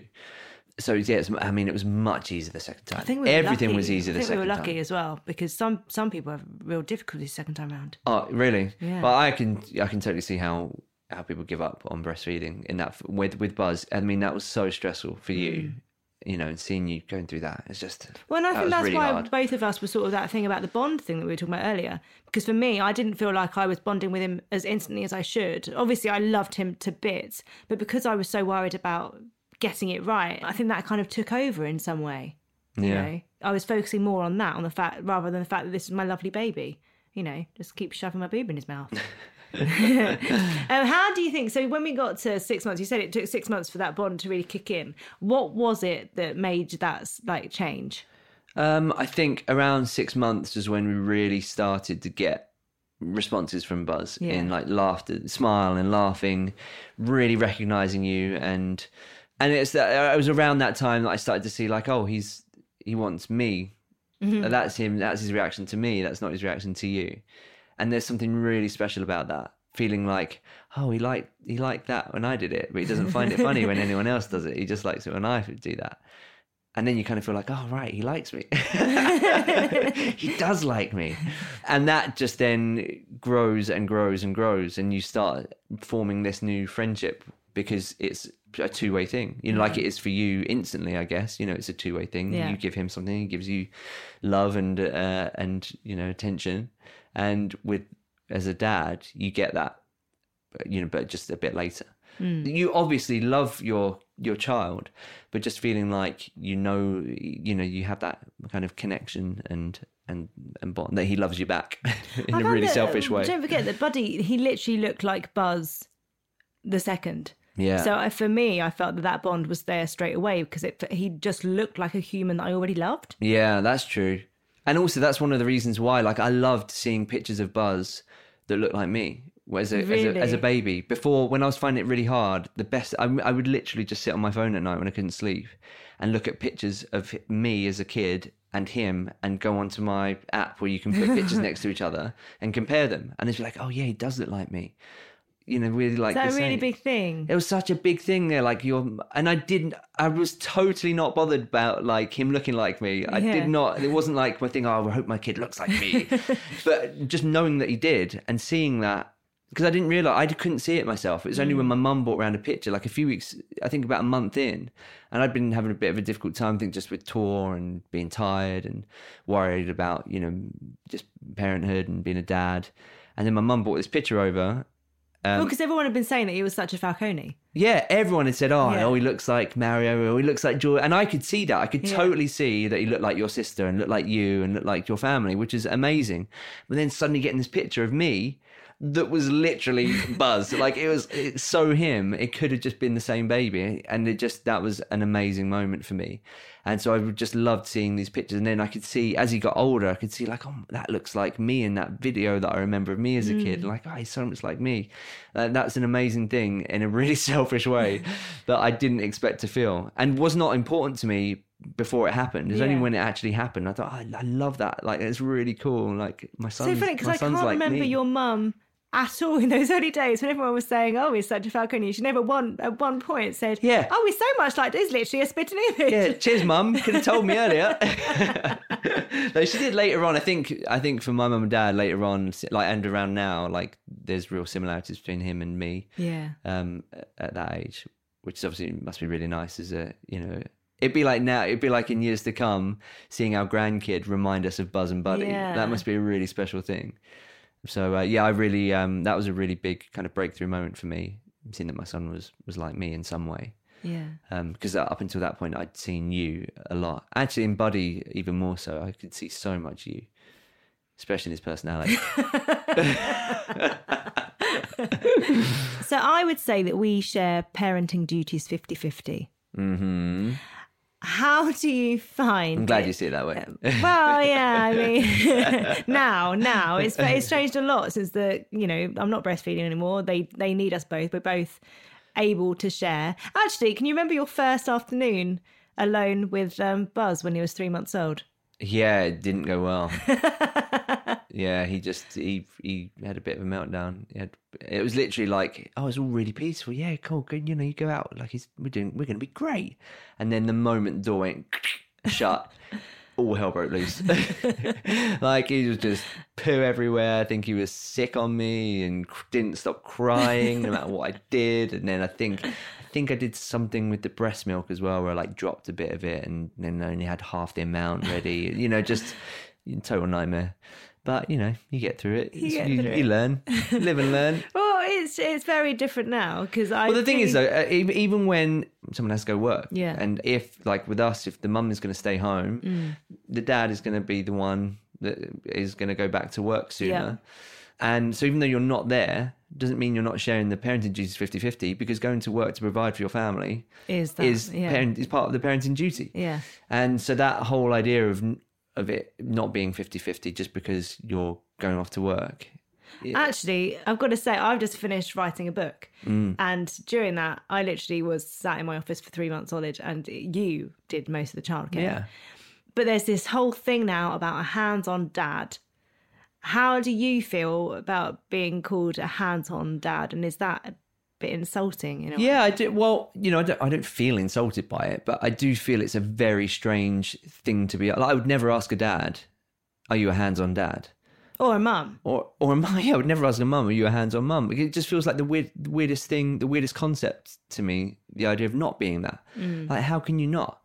So yeah, it's, I mean, it was much easier the second time. I think we were everything lucky. was easier I the think second we were lucky time. as well because some some people have real difficulties second time round. Oh, really? Yeah. Well, I can I can totally see how how people give up on breastfeeding in that with with Buzz. I mean, that was so stressful for you, Mm. You know, and seeing you going through that. It's just Well, and I that think that's really why hard. both of us were sort of that thing about the bond thing that we were talking about earlier. Because for me, I didn't feel like I was bonding with him as instantly as I should. Obviously, I loved him to bits, but because I was so worried about getting it right, I think that kind of took over in some way. You Yeah. know, I was focusing more on that, on the fact rather than the fact that this is my lovely baby. You know, just keep shoving my boob in his mouth. [laughs] [laughs] um, how do you think? So when we got to six months, you said it took six months for that bond to really kick in. What was it that made that like change? Um, I think around six months was when we really started to get responses from Buzz Yeah. in like laughter, smile, and laughing, really recognizing you, and and it's that it was around that time that I started to see like, oh, he's he wants me. That's him. That's his reaction to me. That's not his reaction to you. And there's something really special about that. Feeling like, oh, he liked he liked that when I did it, but he doesn't find it funny when anyone else does it. He just likes it when I do that and then you kind of feel like, oh right, he likes me. [laughs] he does like me, and that just then grows and grows and grows, and you start forming this new friendship because it's a two way thing. You know, like it is for you instantly. I guess you know it's a two way thing. Yeah. You give him something, he gives you love and uh, and you know attention, and with as a dad, you get that you know, but just a bit later. Hmm. You obviously love your your child, but just feeling like you know, you know, you have that kind of connection and and and bond that he loves you back [laughs] in I a really that- selfish um, way. Don't forget that Buddy, he literally looked like Buzz the second. Yeah. So I, for me, I felt that that bond was there straight away because it, he just looked like a human that I already loved. Yeah, that's true. And also, that's one of the reasons why, like, I loved seeing pictures of Buzz that looked like me as a, as, a, as a baby. Before, when I was finding it really hard, the best, I, I would literally just sit on my phone at night when I couldn't sleep and look at pictures of me as a kid and him and go onto my app where you can put pictures [laughs] next to each other and compare them. And it's like, oh, yeah, he does look like me. You know, really like that a really big thing? It was such a big thing there, like you're, and I didn't. I was totally not bothered about like him looking like me. I Yeah. did not. It wasn't like my thing. Oh, I hope my kid looks like me. [laughs] but just knowing that he did and seeing that, because I didn't realize I couldn't see it myself. It was only when mm. my mum brought around a picture, like a few weeks, I think about a month in, and I'd been having a bit of a difficult time, I think, just with tour and being tired and worried about, you know, just parenthood and being a dad. And then my mum brought this picture over. Um, because everyone had been saying that he was such a Falcone. yeah, everyone had said, "Oh, Yeah. oh, he looks like Mario, or he looks like Joy," and I could see that. I could Yeah. totally see that he looked like your sister and looked like you and looked like your family, which is amazing. But then suddenly getting this picture of me that was literally Buzz, like it was it's so him. It could have just been the same baby, and it just that was an amazing moment for me. And so I just loved seeing these pictures, and then I could see as he got older, I could see like, oh, that looks like me in that video that I remember of me as a kid. Mm. Like, oh, he's so much like me. And that's an amazing thing in a really [laughs] selfish way [laughs] that I didn't expect to feel, and was not important to me before it happened. It's only when it actually happened. I thought, oh, I love that. Like, it's really cool. Like my son. So funny because I can't like remember me. your mum at all in those [laughs] early days when everyone was saying, "Oh, he's such a Falcone." She never one at one point said, Yeah. oh, he's so much like this. Literally a spitting image." Yeah, cheers, mum. [laughs] Could have told me earlier. [laughs] no, she did later on. I think. I think for my mum and dad later on, like and around now, like there's real similarities between him and me. yeah. Um, at that age, which is obviously must be really nice. As a you know, it'd be like now. It'd be like in years to come, seeing our grandkid remind us of Buzz and Buddy. Yeah. That must be a really special thing. So uh, yeah, I really um, that was a really big kind of breakthrough moment for me, seeing that my son was was like me in some way Yeah. because up until that point I'd seen you a lot. Actually, in Buddy, even more so. I could see so much you, especially in his personality. [laughs] [laughs] So I would say that we share parenting duties 50-50. hmm How do you find? I'm glad it? you see it that way. Well, yeah, I mean, [laughs] now, now it's it's changed a lot since the you know I'm not breastfeeding anymore. They they need us both. We're both able to share. Actually, can you remember your first afternoon alone with um, Buzz when he was three months old? yeah, it didn't go well. [laughs] yeah, he just he he had a bit of a meltdown. Had, it was literally like, oh, it's all really peaceful. Yeah, cool, good. You know, you go out like he's we're doing we're going to be great. And then the moment the door went [laughs] shut, all hell broke loose. [laughs] like he was just poo everywhere. I think he was sick on me and didn't stop crying no matter what I did. And then I think I think I did something with the breast milk as well, where I like dropped a bit of it and then only had half the amount ready. You know, just total nightmare. But you know, you get through it. You you, through you it. learn, [laughs] live and learn. Well, it's it's very different now because I. Well, the thing is, though, uh, even when someone has to go work, Yeah. and if, like with us, if the mum is going to stay home, Mm. the dad is going to be the one that is going to go back to work sooner. Yeah. And so, even though you're not there, doesn't mean you're not sharing the parenting duties 50 50 because going to work to provide for your family is that is, yeah. parent, is part of the parenting duty. yeah. And so, that whole idea of, of it not being 50 50 just because you're going off to work. Actually, I've got to say, I've just finished writing a book. Mm. And during that, I literally was sat in my office for three months solid, and you did most of the childcare. Yeah. But there's this whole thing now about a hands on dad. How do you feel about being called a hands on dad? And is that bit insulting? You know? Yeah, I do. Well, you know, I don't, I don't feel insulted by it, but I do feel it's a very strange thing to be. Like, I would never ask a dad, "Are you a hands-on dad?" Or a mum. Or, or a mum. [laughs] Yeah, I would never ask a mum, "Are you a hands-on mum?" It just feels like the weird, weirdest thing, the weirdest concept to me. The idea of not being that. Mm. Like, how can you not?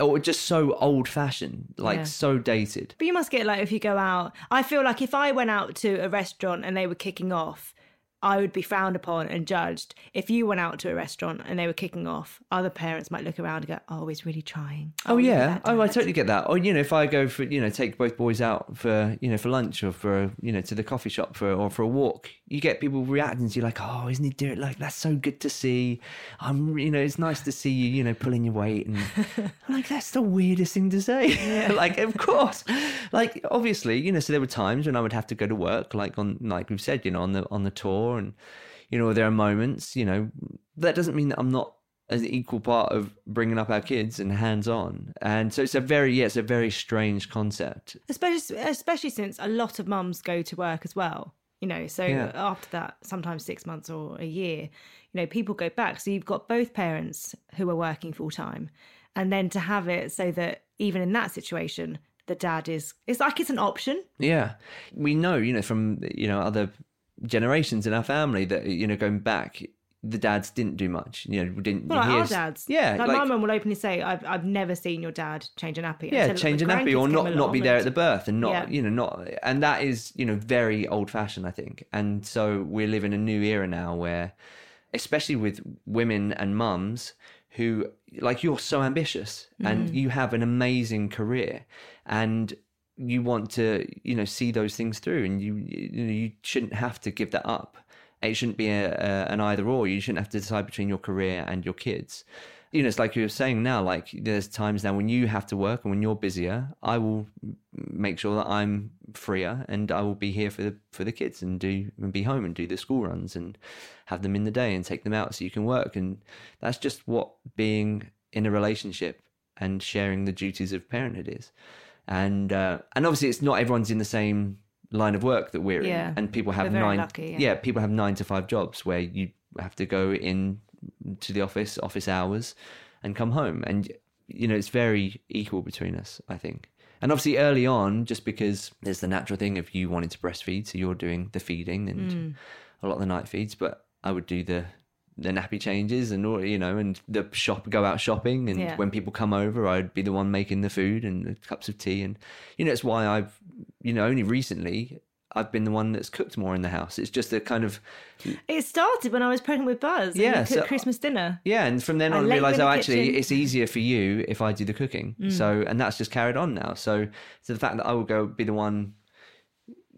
Or just so old-fashioned, like Yeah. so dated. But you must get like if you go out. I feel like if I went out to a restaurant and they were kicking off, I would be frowned upon and judged. If you went out to a restaurant and they were kicking off, other parents might look around and go, "Oh, he's really trying." Oh, oh at yeah, oh I totally get that. Or you know, if I go for you know take both boys out for you know for lunch or for you know to the coffee shop for or for a walk, you get people reacting to you like, oh, isn't he doing it? Like that's so good to see. I'm you know it's nice to see you you know pulling your weight and [laughs] I'm like that's the weirdest thing to say. [laughs] like of course, like obviously you know so there were times when I would have to go to work like on like we've said you know on the on the tour and you know there are moments you know that doesn't mean that I'm not an equal part of bringing up our kids and hands on. And so it's a very, yeah, it's a very strange concept. especially especially since a lot of mums go to work as well. You know, so Yeah. after that, sometimes six months or a year, you know, people go back. So you've got both parents who are working full time, and then to have it so that even in that situation, the dad is it's like it's an option. Yeah, we know, you know, from you know other generations in our family that you know going back, the dads didn't do much. You know, we didn't. Well, like our dads. Yeah, like, like, my mum will openly say, "I've I've never seen your dad change a nappy." yeah, change a nappy or not not be there at the birth and not Yeah. you know not and that is you know very old fashioned I think and so we live in a new era now where especially with women and mums who like you're so ambitious and Mm. you have an amazing career and you want to you know see those things through and you you know you shouldn't have to give that up. It shouldn't be a, a, an either or. You shouldn't have to decide between your career and your kids. You know it's like you were saying now like there's times now when you have to work and when you're busier i will make sure that i'm freer and i will be here for the for the kids and do and be home and do the school runs and have them in the day and take them out so you can work. And that's just what being in a relationship and sharing the duties of parenthood is and uh, and obviously it's not everyone's in the same line of work that we're Yeah. in and people have nine lucky, yeah. people have nine to five jobs where you have to go in to the office office hours and come home and you know it's very equal between us i think and obviously early on just because there's the natural thing of you wanting to breastfeed so you're doing the feeding and Mm. a lot of the night feeds but i would do the the nappy changes and all you know and the shop go out shopping and Yeah. when people come over i'd be the one making the food and the cups of tea and you know it's why i've you know only recently i've been the one that's cooked more in the house it's just a kind of It started when I was pregnant with Buzz. Yeah, so- Christmas dinner. yeah and from then I on i realized oh actually kitchen. Mm. it's easier for you if i do the cooking so and that's just carried on now so so the fact that i will go be the one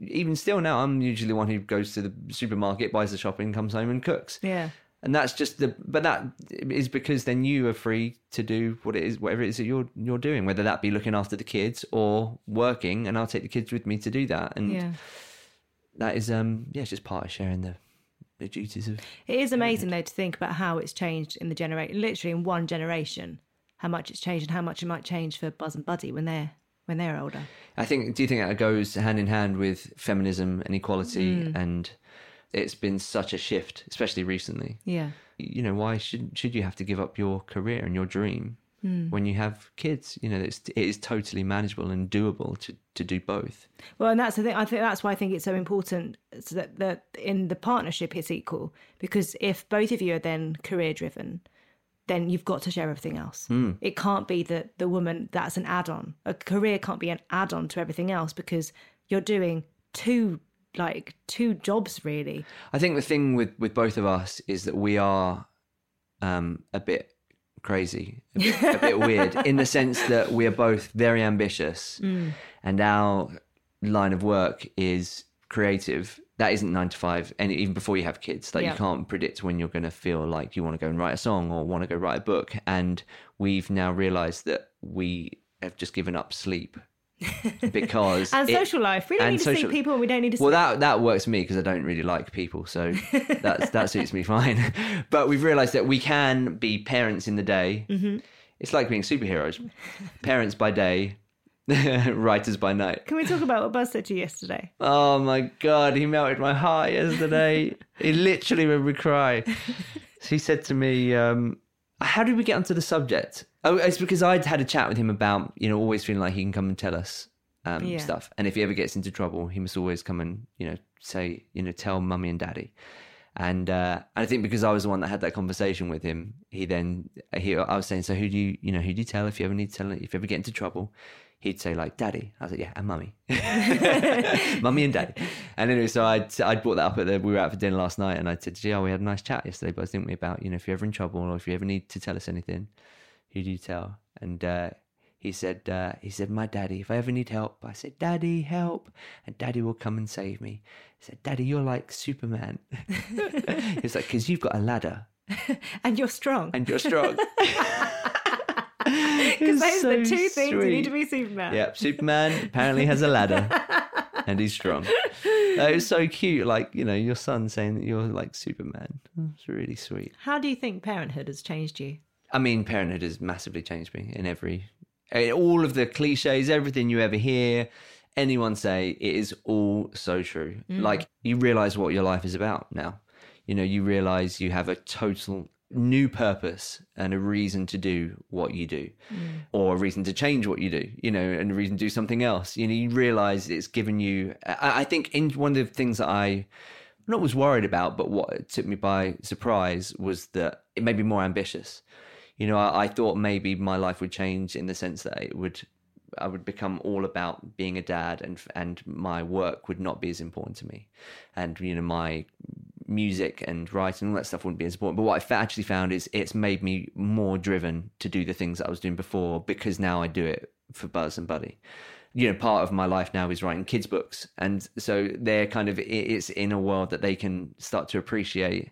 even still now i'm usually the one who goes to the supermarket buys the shopping comes home and cooks Yeah. And that's just the but that is because then you are free to do what it is whatever it is that you're you're doing whether that be looking after the kids or working and i'll take the kids with me to do that and Yeah. that is um yeah it's just part of sharing the the duties of It is amazing though to think about how it's changed in the generation, literally in one generation, how much it's changed and how much it might change for Buzz and Buddy when they're when they're older. i think do you think that goes hand in hand with feminism and equality and it's been such a shift especially recently Yeah. you know why should should you have to give up your career and your dream hmm. when you have kids you know it's it is totally manageable and doable to to do both Well, and that's the thing. I think that's why I think it's so important so that that in the partnership it's equal because if both of you are then career driven, then you've got to share everything else. Hmm. It can't be that the woman that's an add on. A career can't be an add on to everything else because you're doing two like two jobs really. I think the thing with with both of us is that we are um, a bit crazy, a bit, a bit [laughs] weird, in the sense that we are both very ambitious, and our line of work is creative. That isn't nine to five, and even before you have kids, like Yeah. you can't predict when you're going to feel like you want to go and write a song or want to go write a book. And we've now realised that we have just given up sleep because [laughs] And it- social life. We don't need to see people and we don't need to well, that that works for me because I don't really like people, so [laughs] that's that suits me fine. [laughs] But we've realised that we can be parents in the day. Mm-hmm. It's like being superheroes, parents by day, writers by night. Can we talk about what Buzz said to you yesterday? Oh my god, he melted my heart yesterday. he literally made me cry. He said to me, um, "How did we get onto the subject?" Oh, it's because I'd had a chat with him about you know always feeling like he can come and tell us um, Yeah. stuff, and if he ever gets into trouble, he must always come and you know say you know tell mummy and daddy. And uh, I think because I was the one that had that conversation with him, he then he I was saying, so who do you you know who do you tell if you ever need to tell if you ever get into trouble? He'd say like daddy. I was like yeah, and mummy, [laughs] [laughs] mummy and daddy. And anyway, so I'd I'd brought that up at the we were out for dinner last night, and I said, gee, oh, we had a nice chat yesterday, but didn't we about you know if you're ever in trouble or if you ever need to tell us anything, who do you tell? And uh, he said, uh, he said, my daddy. If I ever need help, I said, Daddy, help, and Daddy will come and save me. He said, Daddy, you're like Superman. [laughs] he was like, because you've got a ladder [laughs] And you're strong. and you're strong. [laughs] Because those are the so two things you need to be Superman. Yep, Superman apparently has a ladder and he's strong. It was so cute, like you know, your son saying that you're like Superman. It's really sweet. How do you think parenthood has changed you? I mean, parenthood has massively changed me in every, in all of the cliches, everything you ever hear, anyone say, it is all so true. Mm. Like you realize what your life is about now. You know, you realize you have a total new purpose and a reason to do what you do mm. or a reason to change what you do you know and a reason to do something else you know you realize it's given you i, I think in one of the things that i not was worried about but what took me by surprise was that it made me more ambitious you know I, I thought maybe my life would change in the sense that it would I would become all about being a dad, and and my work would not be as important to me, and you know my music and writing all that stuff wouldn't be as important. But what I actually found is it's made me more driven to do the things that I was doing before because now I do it for Buzz and Buddy. You know, part of my life now is writing kids' books, and so they're kind of it's in a world that they can start to appreciate.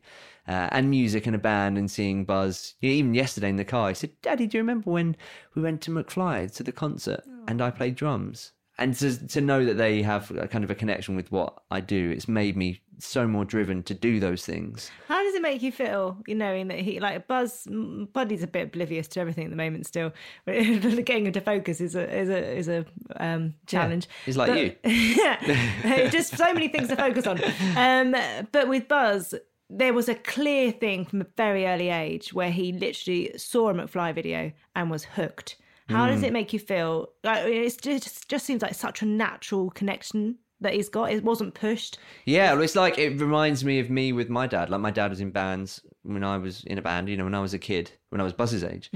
Uh, and music and a band and seeing Buzz. Even yesterday in the car, he said, "Daddy, do you remember when we went to McFly to the concert and I played drums?" And to to know that they have a kind of a connection with what I do, it's made me so more driven to do those things. How does it make you feel, you knowing that he, like Buzz, Buddy's a bit oblivious to everything at the moment still. [laughs] Getting him to focus is a is a is a um, challenge. he's like But- you. yeah, [laughs] [laughs] just so many things to focus on. Um, but with Buzz, there was a clear thing from a very early age where he literally saw a McFly video and was hooked. How Mm. does it make you feel? Like, it's just just seems like such a natural connection that he's got. It wasn't pushed. Yeah, well, it's like it reminds me of me with my dad. Like my dad was in bands when I was in a band. You know, when I was a kid, when I was Buzz's age,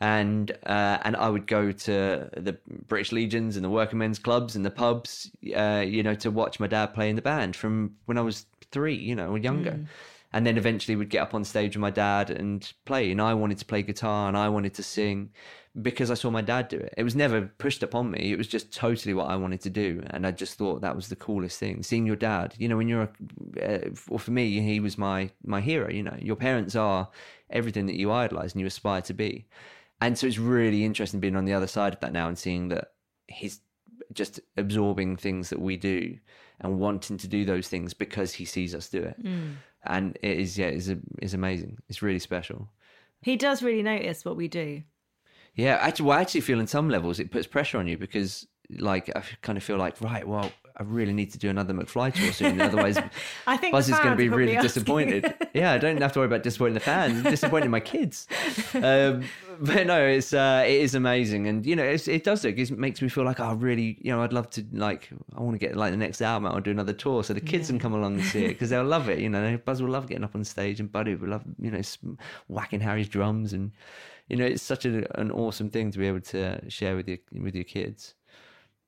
and uh, and I would go to the British Legions and the working men's clubs and the pubs. Uh, you know, to watch my dad play in the band from when I was three. You know, or younger. And then eventually would get up on stage with my dad and play. And I wanted to play guitar and I wanted to sing because I saw my dad do it. It was never pushed upon me. It was just totally what I wanted to do, and I just thought that was the coolest thing. Seeing your dad, you know, when you're, a, uh, well, for me, he was my my hero. You know, your parents are everything that you idolize and you aspire to be, and so it's really interesting being on the other side of that now and seeing that he's just absorbing things that we do and wanting to do those things because he sees us do it, and it is yeah, is is amazing. It's really special. He does really notice what we do. Yeah, actually, well, I actually feel in some levels it puts pressure on you because, like, I kind of feel like, right, well, I really need to do another McFly tour soon. Otherwise, [laughs] I think Buzz is going to be really disappointed. [laughs] yeah, I don't have to worry about disappointing the fans, disappointing my kids. Um, but no, it's uh, it is amazing, and you know, it's, it does look. It makes me feel like, oh, really, you know, I'd love to like, I want to get like the next album out or do another tour, so the kids can come along and see it [laughs] because they'll love it. You know, Buzz will love getting up on stage, and Buddy will love, you know, whacking Harry's drums, and you know, it's such a, an awesome thing to be able to share with your with your kids.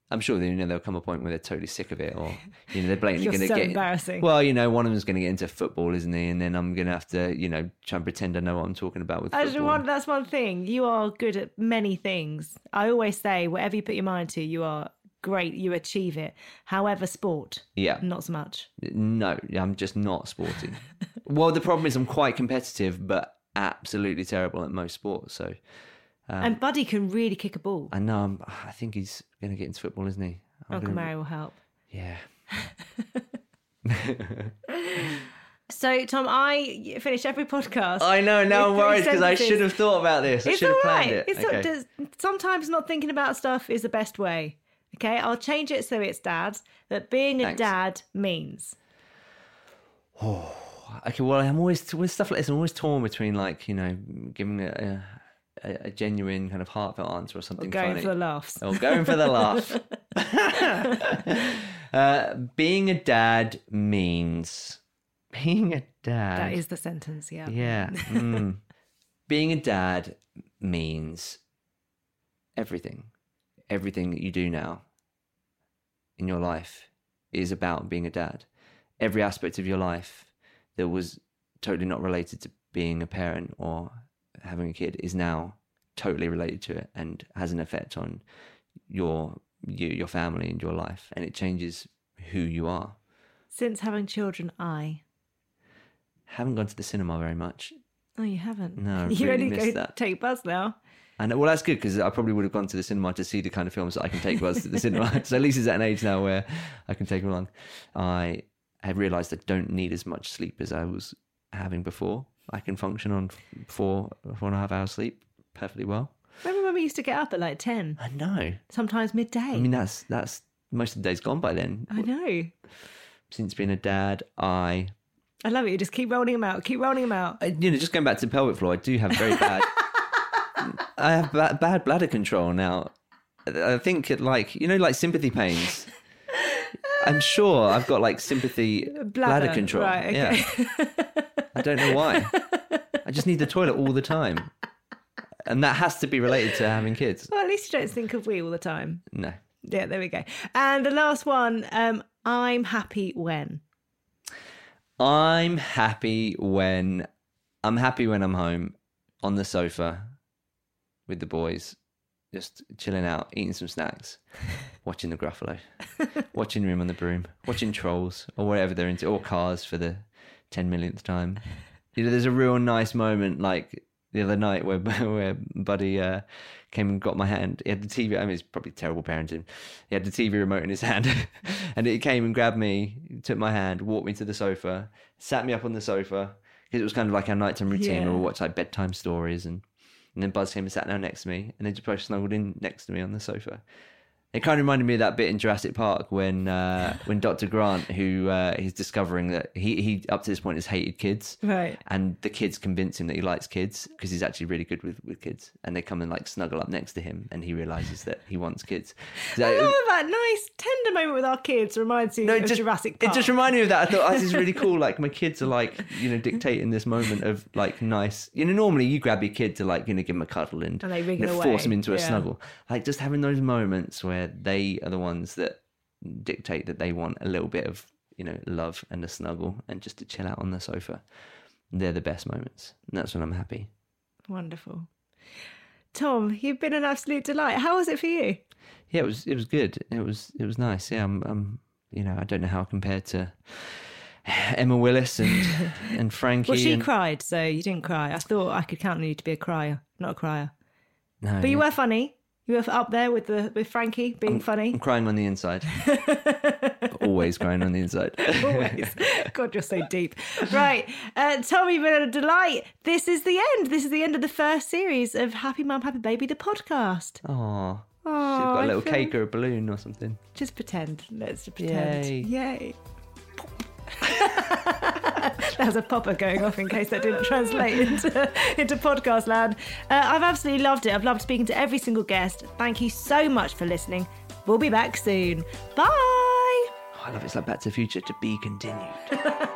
I'm sure that, you know there'll come a point where they're totally sick of it, or you know they're blatantly going to so get embarrassing. Well, you know, one of them's going to get into football, isn't he? And then I'm going to have to, you know, try and pretend I know what I'm talking about with I just football. want, that's one thing. You are good at many things. I always say, whatever you put your mind to, you are great. You achieve it. However, sport, Yeah, not so much. no, I'm just not sporty. well, the problem is I'm quite competitive, but absolutely terrible at most sports. So um, and Buddy can really kick a ball. I know I'm, I think he's going to get into football, isn't he? I'm Uncle Mary will help. Yeah. [laughs] So, Tom, I finish every podcast. I know. Now I'm worried because I should have thought about this. I It's should have all planned it. It's okay. not, does, sometimes not thinking about stuff is the best way. Okay, I'll change it so it's dad. That being a Thanks. dad means. [sighs] Oh. Okay, well, I'm always with stuff like this. I'm always torn between like you know giving a, a, a genuine kind of heartfelt answer or something Or Going funny. for the laughs. or going for the laugh. [laughs] [laughs] uh, being a dad means being a dad. That is the sentence, yeah. yeah. [laughs] mm. being a dad means everything. Everything that you do now in your life is about being a dad. Every aspect of your life that was totally not related to being a parent or having a kid is now totally related to it and has an effect on your you, your family and your life and it changes who you are. Since having children, I. Haven't gone to the cinema very much. Oh, you haven't? No, [laughs] you really only go that. take Buzz now. And well, that's good because I probably would have gone to the cinema to see the kind of films that I can take Buzz to the cinema. [laughs] so at least he's at an age now where I can take him along. I have realised I don't need as much sleep as I was having before. I can function on four four and a half hours sleep perfectly well. Remember when we used to get up at like 10, I know. sometimes midday? I mean, that's that's most of the day's gone by then. I know. Since being a dad, I, I love it. You just keep rolling them out. Keep rolling them out. I- you know, just going back to pelvic floor, I do have very bad. [laughs] I have ba- bad bladder control now. I think it like you know, like sympathy pains. I'm sure I've got like sympathy [laughs] bladder, control. Right. Okay. Yeah. I don't know why. I just need the toilet all the time. And that has to be related to having kids. Well, at least you don't think of we all the time. No. Yeah, there we go. And the last one, um, I'm happy when. I'm happy when I'm happy when I'm home on the sofa with the boys, just chilling out, eating some snacks, [laughs] watching the Gruffalo, watching Room on the Broom, watching Trolls or whatever they're into, or Cars for the ten millionth time. You know, there's a real nice moment like the other night where [laughs] where Buddy uh, came and got my hand. He had the TV. I mean, it's probably terrible parenting. He had the TV remote in his [laughs] hand, and he came and grabbed me, took my hand, walked me to the sofa, sat me up on the sofa because it was kind of like our nighttime routine. Yeah. where we watch like bedtime stories, and and then Buzz came and sat down next to me, and just both snuggled in next to me on the sofa. It kind of reminded me of that bit in Jurassic Park when uh, [laughs] when Dr. Grant, who uh, he's discovering that he he up to this point has hated kids, Right. and the kids convince him that he likes kids because he's actually really good with, with kids and they come and like snuggle up next to him and he realizes that he wants kids So- I love that nice tender moment with our kids reminds you no, of just, Jurassic it just reminded me of that. I thought oh, this is really [laughs] cool. Like my kids are like, you know, dictating this moment of like nice. You know, normally you grab your kid to like, you know, give him a cuddle and, And they you know, away. force him into a Yeah. snuggle. Like just having those moments where they are the ones that dictate that they want a little bit of, you know, love and a snuggle and just to chill out on the sofa. They're the best moments. And that's when I'm happy. Wonderful. Tom, you've been an absolute delight. How was it for you? yeah, it was it was good. It was it was nice. Yeah, I'm, I'm you know I don't know how compared to [sighs] Emma Willis and [laughs] and Frankie. Well, she and, cried, so you didn't cry. I thought I could count on you to be a crier, not a crier. No, But you yeah. were funny. You were up there with the with Frankie being funny. I'm crying on the inside. [laughs] Always crying on the inside. Always. [laughs] God, you're so deep. Right. Uh, Tom, you've been a delight. This is the end. This is the end of the first series of Happy Mum, Happy Baby, the podcast. Oh, she's got a little feel- cake or a balloon or something. Just pretend. Let's just pretend. Yay. Yay. [laughs] There's a popper going off in case that didn't translate into, into podcast land. Uh, I've absolutely loved it. I've loved speaking to every single guest. Thank you so much for listening. We'll be back soon. Bye. Oh, I love it. It's like Back to the Future to be continued. [laughs]